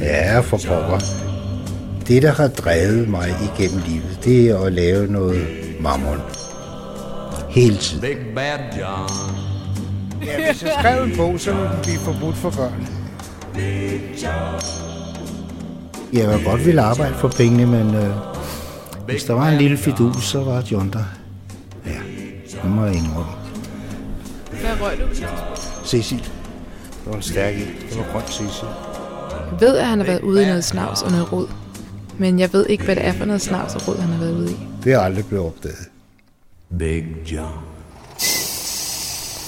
S6: Ja, for pokker. Det, der har drevet mig igennem livet, det er at lave noget mammon. Hele tiden.
S23: Big Bad John.
S6: Ja, hvis jeg skrev en bog, så ville den blive forbudt for børn. Jeg var godt ville arbejde for pengene, men øh, hvis der var en lille fidus, så var John der. Ja, det må jeg indrømme.
S22: Hvad røg du?
S6: Cecil. Det var en stærk en. Det var grønt Cecil.
S22: Jeg ved, at han har været ude i noget snavs og noget rod. Men jeg ved ikke, hvad det er for noget snavs og rod, han har været ude i.
S6: Det er aldrig blevet opdaget.
S23: Big John.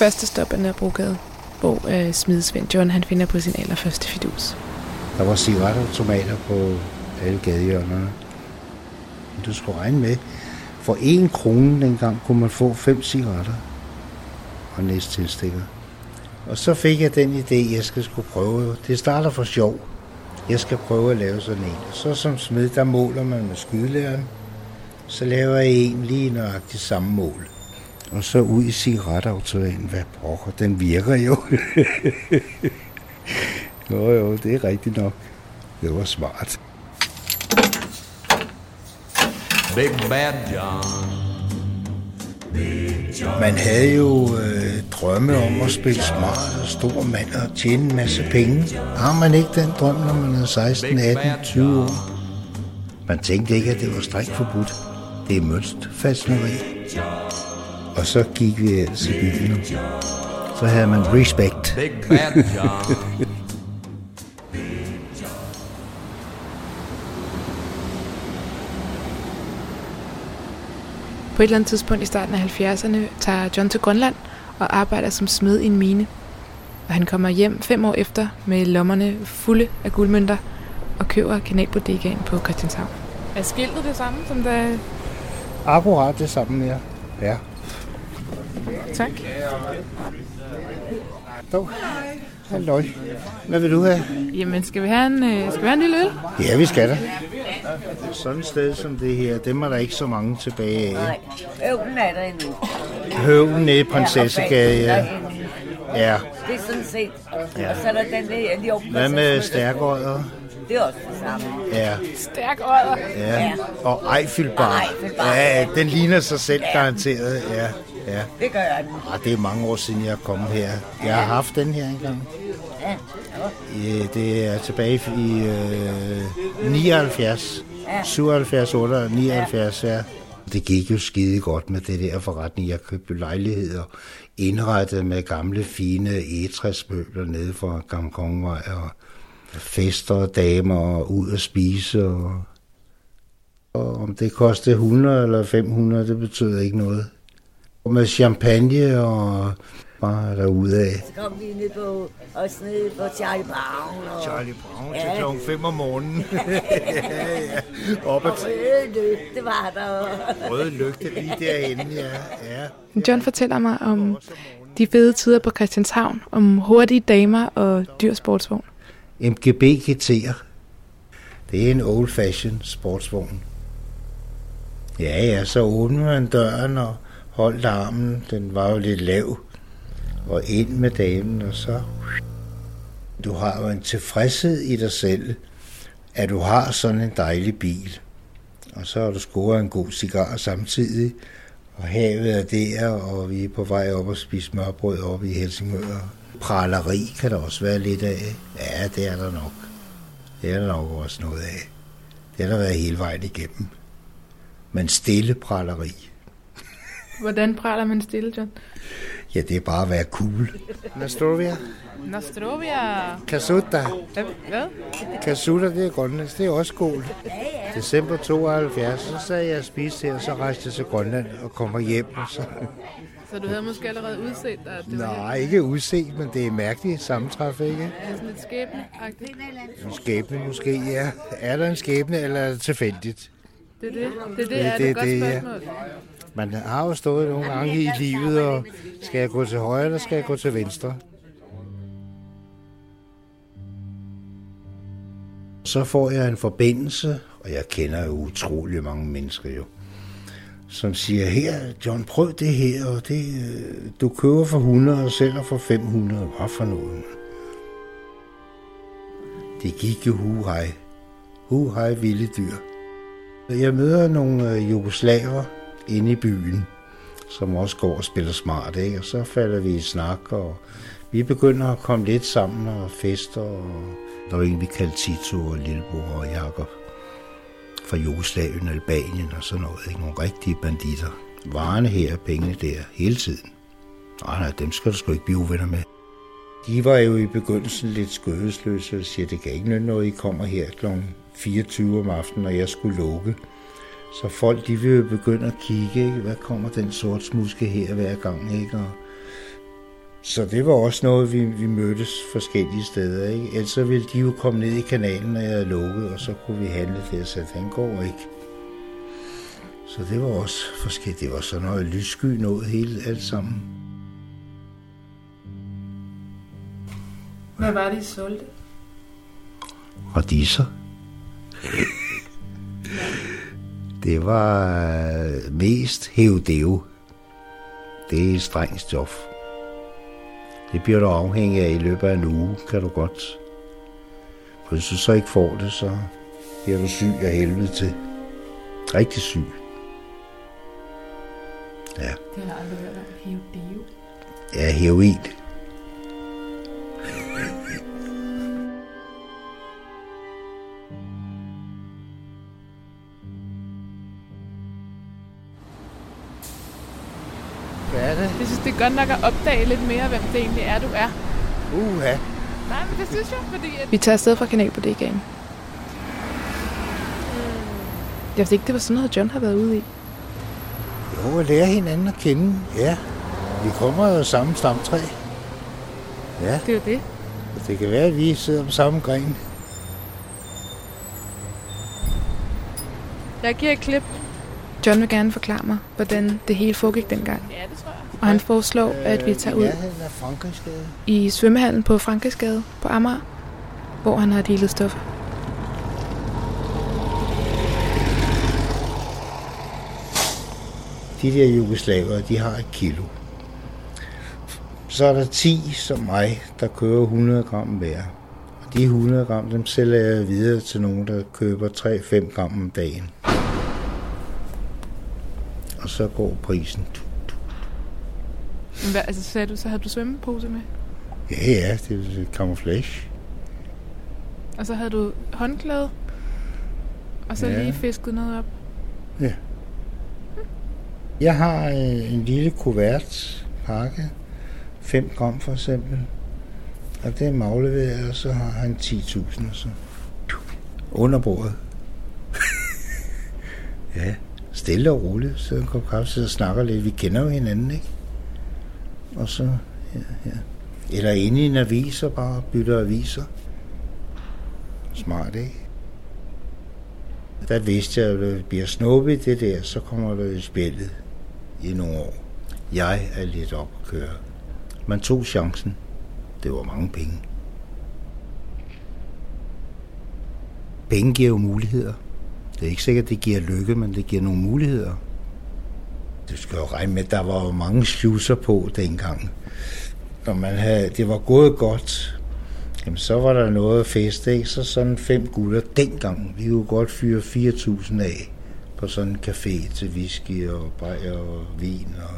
S22: Første stop er Nørrebrogade, hvor øh, smidesvend John han finder på sin allerførste fidus.
S6: Der var cigaretautomater på alle gadehjørnerne. Du skulle regne med, for en krone dengang kunne man få fem cigaretter og næste tilstikker. Og så fik jeg den idé, jeg skal skulle prøve. Det starter for sjov. Jeg skal prøve at lave sådan en. Så som smed, der måler man med skydelæren. Så laver jeg en lige nøjagtigt samme mål. Og så ud i cigaretautomaten. Hvad pokker, den virker jo. jo, jo, det er rigtigt nok. Det var smart.
S23: Big Bad John.
S6: Man havde jo øh, drømme om at spille smart og stor mand og tjene en masse penge. Har man ikke den drøm, når man er 16, 18, 20 år? Man tænkte ikke, at det var strengt forbudt. Det er mønstfascineri. Og så gik vi ellers i byen. Så havde man respekt.
S23: Big Bad John.
S22: På et eller andet tidspunkt i starten af 70'erne tager John til Grønland og arbejder som smed i en mine. Og han kommer hjem fem år efter med lommerne fulde af guldmønter og køber kanalbodegaen på Christianshavn. Er skiltet det samme, som da...
S6: Akkurat det samme, ja. Ja.
S22: Tak.
S6: Dog. Halløj. Hvad vil du have?
S22: Jamen, skal vi have en, øh, skal vi have en lille øl?
S6: Ja, vi skal da. Sådan et sted som det her, dem er der ikke så mange tilbage af.
S24: Nej, øvlen er der endnu.
S6: Høvlen nede i Prinsessegade, ja. Ja.
S24: Det er sådan set.
S6: Ja.
S24: Og så er der den der lige oppe.
S6: Hvad med stærkøjer?
S24: det er også det samme.
S6: Ja.
S22: Stærk odder.
S6: Ja, og Eiffelbar.
S24: Eiffelbar.
S6: Ja, den ligner sig selv garanteret. Ja, ja.
S24: Det gør den.
S6: Ah, det er mange år siden, jeg er kommet her. Jeg har haft den her engang.
S24: Ja.
S6: Ja, det er tilbage i øh, 79.
S24: Ja.
S6: 77, 78, 79, ja. Det gik jo skide godt med det der forretning. Jeg købte lejligheder indrettet med gamle, fine egetræsmøbler nede fra Gamle Kongevej og fester og damer og ud at spise. Og, og om det kostede 100 eller 500, det betød ikke noget. Og med champagne og bare derudad.
S24: Så kom vi ned på, også ned på Charlie Brown. Og,
S6: Charlie Brown til klokken 5 om morgenen. ja, ja. Op
S24: og røde lygte var der.
S6: røde lygte lige derinde, ja. ja.
S22: John fortæller mig om de fede tider på Christianshavn, om hurtige damer og dyr sportsvogn.
S6: MGB GT'er. Det er en old-fashioned sportsvogn. Ja, ja, så åbnede man døren og holdt armen. Den var jo lidt lav. Og ind med damen, og så... Du har jo en tilfredshed i dig selv, at du har sådan en dejlig bil. Og så har du scoret en god cigar samtidig. Og havet er der, og vi er på vej op og spise smørbrød oppe i Helsingør. Praleri kan der også være lidt af. Ja, det er der nok. Det er der nok også noget af. Det har der været hele vejen igennem. Men stille praleri.
S22: Hvordan praler man stille, John?
S6: Ja, det er bare at være cool. Nostrovia.
S22: Nostrovia.
S6: Kasuta.
S22: Hvad?
S6: Kasuta, det er grønlandsk. Det er også skål. December 72, så sad jeg og spiste her, og så rejste jeg til Grønland og kommer hjem. Og så...
S22: Så du havde måske allerede udset dig, at det var
S6: Nej, ikke udset, men det er mærkeligt sammentræf, ikke?
S22: Det er sådan lidt skæbne-agtigt.
S6: En skæbne måske, ja. Er der en skæbne, eller er det tilfældigt?
S22: Det er det. Det er det, er det, et godt
S6: ja.
S22: spørgsmål.
S6: Man har jo stået nogle gange i livet, og skal jeg gå til højre, eller skal jeg gå til venstre? Så får jeg en forbindelse, og jeg kender jo utrolig mange mennesker jo, som siger, her, John, prøv det her, og det, øh, du køber for 100 og sælger for 500. Hvad for noget? Det gik jo hu hej. Hu hej, vilde dyr. Jeg møder nogle øh, jugoslaver inde i byen, som også går og spiller smart, ikke? og så falder vi i snak, og vi begynder at komme lidt sammen og fester, og der var en, vi kaldte Tito og Lillebror og Jakob fra Jugoslavien, Albanien og sådan noget, ikke? nogle rigtige banditter. Varerne her, pengene der, hele tiden. Nej, nej, dem skal du sgu ikke blive uvenner med. De var jo i begyndelsen lidt skødesløse og siger, det kan ikke nytte noget, I kommer her kl. 24 om aftenen, og jeg skulle lukke. Så folk, de vil jo begynde at kigge, ikke? hvad kommer den sort smuske her hver gang, ikke? Og så det var også noget, vi, vi mødtes forskellige steder, ikke? Ellers så ville de jo komme ned i kanalen, når jeg havde lukket, og så kunne vi handle der, så den går ikke. Så det var også forskelligt. Det var sådan noget lyssky noget hele alt sammen.
S22: Hvad var det, I solgte?
S6: Radiser. Det var øh, mest hævdeo. Det er et strengt stof. Det bliver du afhængig af i løbet af en uge, kan du godt. For hvis du så ikke får det, så bliver du syg af helvede til. Rigtig syg. Ja,
S22: Det har jeg aldrig hørt om. Heodeo.
S6: ja heroin. Det?
S22: Er godt nok at opdage lidt mere, hvem det egentlig er, du er.
S6: Uha.
S22: Nej, men det synes jeg, fordi... At... Vi tager afsted fra Kanalbodegaen. Jeg vidste ikke, det var sådan noget, John har været ude i.
S6: Jo, at lære hinanden at kende. Ja, vi kommer jo samme stamtræ. Ja,
S22: Det er jo det.
S6: det kan være, at vi sidder på samme gren.
S22: Jeg giver et klip. John vil gerne forklare mig, hvordan det hele foregik dengang.
S9: Ja, det tror jeg.
S22: Og han foreslår, at vi tager ud i svømmehallen på Frankrigsgade på Amager, hvor han har dealet stoffer.
S6: De der jugoslaver, de har et kilo. Så er der 10 som mig, der kører 100 gram hver. Og De 100 gram, dem sælger jeg videre til nogen, der køber 3-5 gram om dagen. Og så går prisen.
S22: Men hvad, altså sagde du, så havde du svømmepose med?
S6: Ja, ja, det er camouflage.
S22: Og så havde du håndklæde? Og så
S6: Ja.
S22: lige fisket noget op?
S6: Ja. Jeg har øh, en lille kuvert pakke, 5 gram for eksempel. Og det er magleveret, og så har han 10.000 og så under bordet. ja, stille og roligt. Så en kop kaffe, sidder og snakker lidt. Vi kender jo hinanden, ikke? Og så, her, her. Eller inde i en avis og bare bytter aviser. Smart, ikke? Der vidste jeg, at det bliver snuppet det der, så kommer det i spillet i nogle år. Jeg er lidt op at køre. Man tog chancen. Det var mange penge. Penge giver jo muligheder. Det er ikke sikkert, det giver lykke, men det giver nogle muligheder. Du skal jo regne med, at der var jo mange schusser på dengang. Når man havde, det var gået godt, jamen så var der noget at feste, ikke? Så sådan fem gutter dengang. Vi kunne godt fyre 4.000 af på sådan en café til whisky og bajer og vin og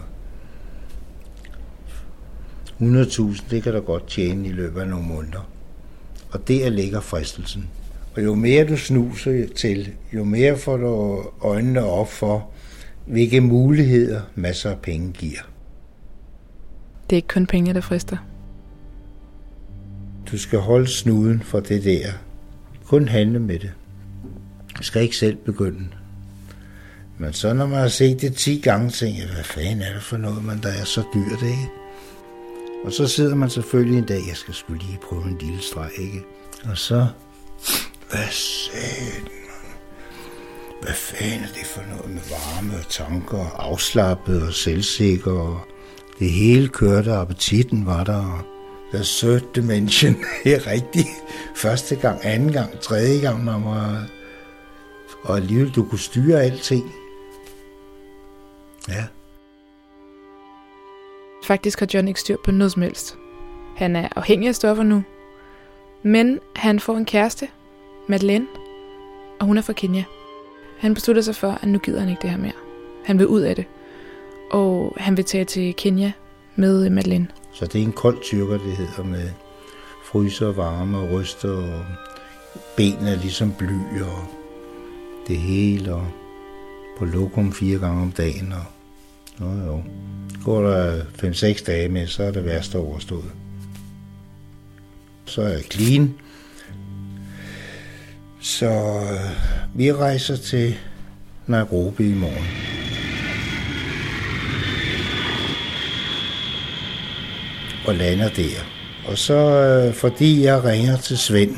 S6: 100.000, det kan du godt tjene i løbet af nogle måneder. Og det er ligger fristelsen. Og jo mere du snuser til, jo mere får du øjnene op for, hvilke muligheder masser af penge giver.
S22: Det er ikke kun penge, der frister.
S6: Du skal holde snuden for det der. Kun handle med det. Du skal ikke selv begynde. Men så når man har set det 10 gange, tænker jeg, hvad fanden er det for noget, man der er så dyrt, ikke? Og så sidder man selvfølgelig en dag, jeg skal sgu lige prøve en lille streg, ikke? Og så, hvad mand? Hvad fanden er det for noget med varme og tanker, afslappet og selvsikker, og det hele kørte, appetitten var der, og The Third Dimension er rigtigt. Første gang, anden gang, tredje gang, man var... Og alligevel, du kunne styre alting. Ja.
S22: Faktisk har John ikke styr på noget som helst. Han er afhængig af stoffer nu. Men han får en kæreste, Madeleine, og hun er fra Kenya. Han beslutter sig for, at nu gider han ikke det her mere. Han vil ud af det. Og han vil tage til Kenya med Madeleine.
S6: Så det er en kold tyrker, det hedder, med fryser, varme og ryster, og benene er ligesom bly, og det hele, og på lokum fire gange om dagen, og jo, jo. Går der 5-6 dage med, så er det værste overstået. Så er jeg clean. Så øh, vi rejser til Nairobi i morgen. og lander der. Og så, øh, fordi jeg ringer til Svend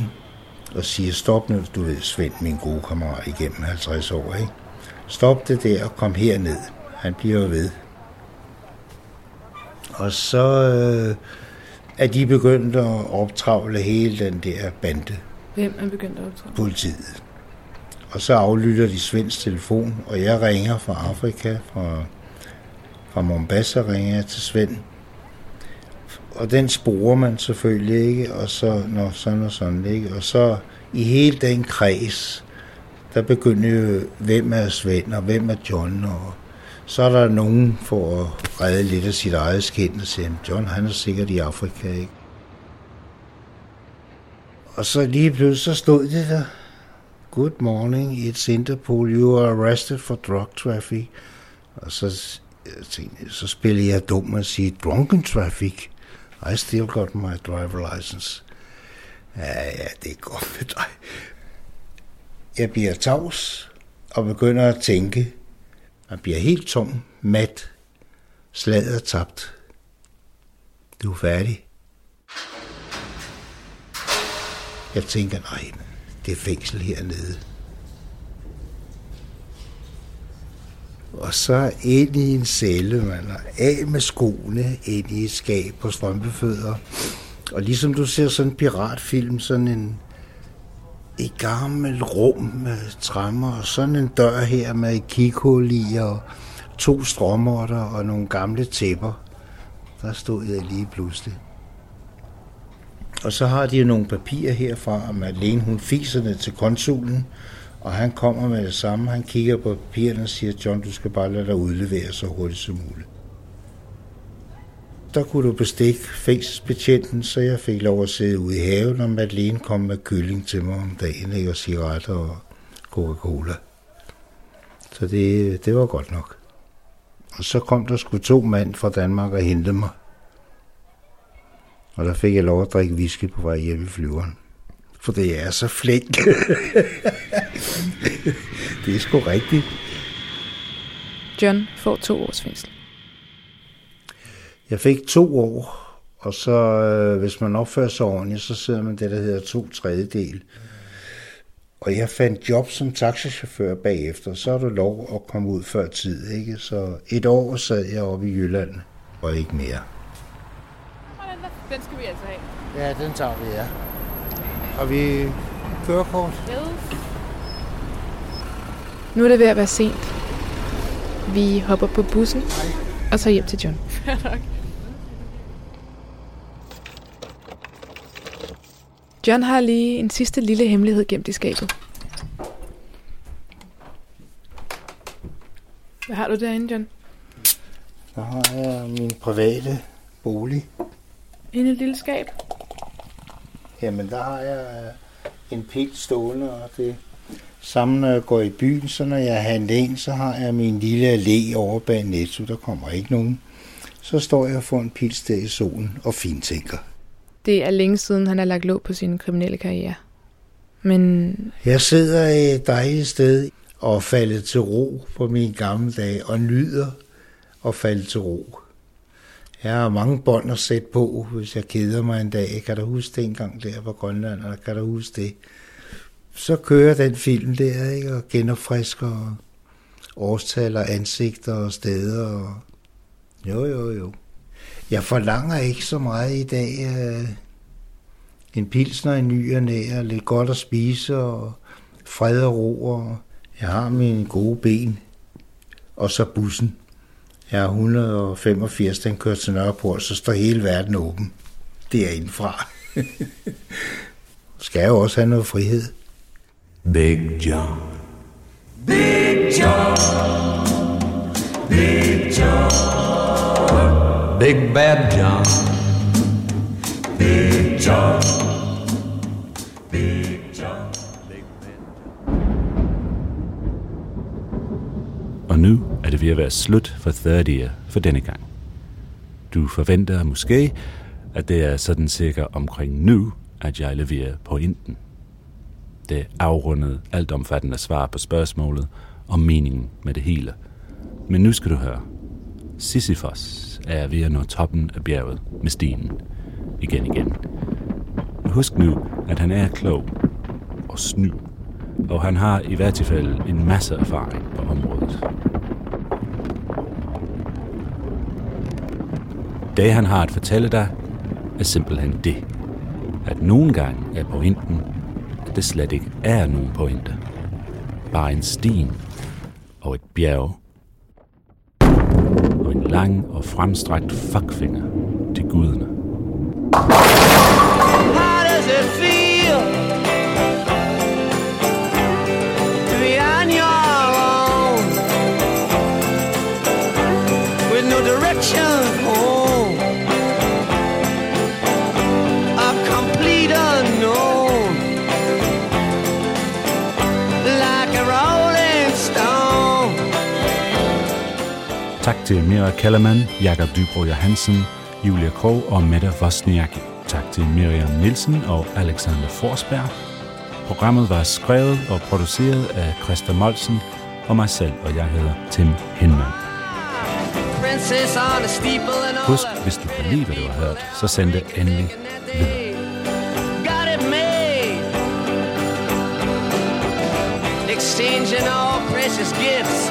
S6: og siger, stop nu, du ved, Svend, min gode kammerat igennem 50 år, ikke? Stop det der og kom herned. Han bliver jo ved. Og så øh, er de begyndt at optravle hele den der bande,
S22: Hvem er begyndt at optræde?
S6: politiet. Og så aflytter de Svends telefon, og jeg ringer fra Afrika, fra, fra Mombasa ringer jeg til Svend. Og den sporer man selvfølgelig ikke, og så når sådan og sådan, ikke? Og så i hele den kreds, der begynder jo, hvem er Svend, og hvem er John, og så er der nogen for at redde lidt af sit eget skin og sige, John han er sikkert i Afrika, ikke? Og så lige pludselig så stod det der, Good morning, it's Interpol, you are arrested for drug traffic. Og så, jeg tænkte, så spiller jeg dum og siger, drunken traffic. I still got my driver license. Ja, ja, det er godt med dig. Jeg bliver tavs og begynder at tænke. Man bliver helt tom, mat. Slaget er tabt. Du er færdig. Jeg tænker, nej, det er fængsel hernede. Og så ind i en celle, man er af med skoene, ind i et skab på strømpefødder. Og ligesom du ser sådan en piratfilm, sådan en et gammelt rum med træmmer, og sådan en dør her med et kikhul i, og to strømmer og nogle gamle tæpper. Der stod jeg lige pludselig. Og så har de jo nogle papirer herfra, om Madeleine hun fiser det til konsulen, og han kommer med det samme. Han kigger på papirerne og siger, John, du skal bare lade dig udlevere så hurtigt som muligt. Der kunne du bestikke fængselsbetjenten, så jeg fik lov at sidde ude i haven, og Madeleine kom med kylling til mig om dagen, ikke? og cigaretter og Coca-Cola. Så det, det var godt nok. Og så kom der sgu to mænd fra Danmark og hentede mig. Og der fik jeg lov at drikke whisky på vej hjem i flyveren. For det er så flink. det er sgu rigtigt.
S22: John får to års fængsel.
S6: Jeg fik to år, og så øh, hvis man opfører sig ordentligt, så sidder man det, der hedder to tredjedel. Og jeg fandt job som taxachauffør bagefter, så er du lov at komme ud før tid, ikke? Så et år sad jeg oppe i Jylland, og ikke mere.
S22: Den skal vi altså have.
S6: Ja, den tager vi, ja. Og vi kørekort?
S22: Nu er det ved at være sent. Vi hopper på bussen og tager hjem til John. John har lige en sidste lille hemmelighed gemt i skabet. Hvad har du derinde, John?
S6: Så har jeg min private bolig.
S22: Inde i et lille skab.
S6: Jamen, der har jeg øh, en pil stående, og det samme, når jeg går i byen, så når jeg handler ind, så har jeg min lille allé over bag Netto, der kommer ikke nogen. Så står jeg og får en pils der i solen og fintænker.
S22: Det er længe siden, han har lagt låg på sin kriminelle karriere. Men
S6: Jeg sidder i et dejligt sted og er faldet til ro på mine gamle dage, og nyder at falde til ro. Jeg har mange bånd at sætte på, hvis jeg keder mig en dag. Kan du huske det engang der på Grønland, eller kan du huske det? Så kører den film der, ikke? og genopfrisker årstal og ansigter og steder. Og... Jo, jo, jo. Jeg forlanger ikke så meget i dag. Øh, en pilsner i ny og nær, lidt godt at spise, og fred og ro, og jeg har mine gode ben. Og så bussen. Jeg er 185, den kører til Nørreport, så står hele verden åben. Det er indenfra. Skal jo også have noget frihed.
S23: Big John.
S17: Big John. Big John.
S23: Big Bad John.
S17: Big John. Big John.
S4: Og nu det ved at være slut for third year for denne gang. Du forventer måske, at det er sådan cirka omkring nu, at jeg leverer pointen. Det afrundede altomfattende svar på spørgsmålet om meningen med det hele. Men nu skal du høre. Sisyphos er ved at nå toppen af bjerget med stenen. Igen igen. Husk nu, at han er klog og snu, og han har i hvert fald en masse erfaring på området. Det han har at fortælle dig, er simpelthen det, at nogle gange er pointen, at det slet ikke er nogen pointe. Bare en sten og et bjerg og en lang og fremstrakt fuckfinger til guderne. Til Mira Kellermann, Jakob Dybro Johansen, Julia Krog og Mette Vosniak. Tak til Miriam Nielsen og Alexander Forsberg. Programmet var skrevet og produceret af Christa Molsen og mig selv, og jeg hedder Tim Hinman. Husk, hvis du kan lide, hvad du har hørt, så send det endelig videre.
S17: Exchanging all precious gifts,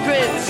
S25: secrets.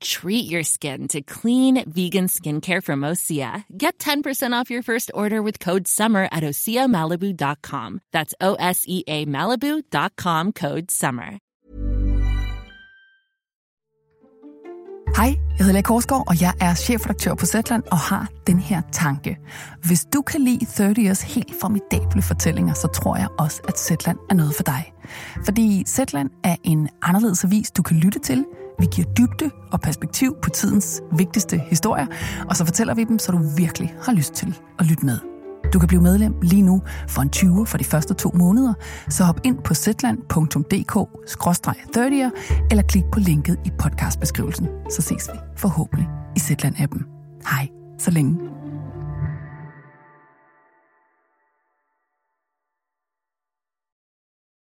S26: Treat your skin to clean vegan skincare from Osea. Get 10% off your first order with code SUMMER at OseaMalibu.com. That's O S E A Malibu.com code SUMMER.
S27: Hej, jeg hedder Lea Korsgaard, og jeg er chefredaktør på Zetland og har den her tanke. Hvis du kan lide 30 Years helt formidable fortællinger, så tror jeg også, at Zetland er noget for dig. Fordi Zetland er en anderledes avis, du kan lytte til. Vi giver dybde og perspektiv på tidens vigtigste historier, og så fortæller vi dem, så du virkelig har lyst til at lytte med. Du kan blive medlem lige nu for en 20 for de første to måneder, så hop ind på zetland.dk-30'er eller klik på linket i podcastbeskrivelsen, så ses vi forhåbentlig i Zetland-appen. Hej, så længe.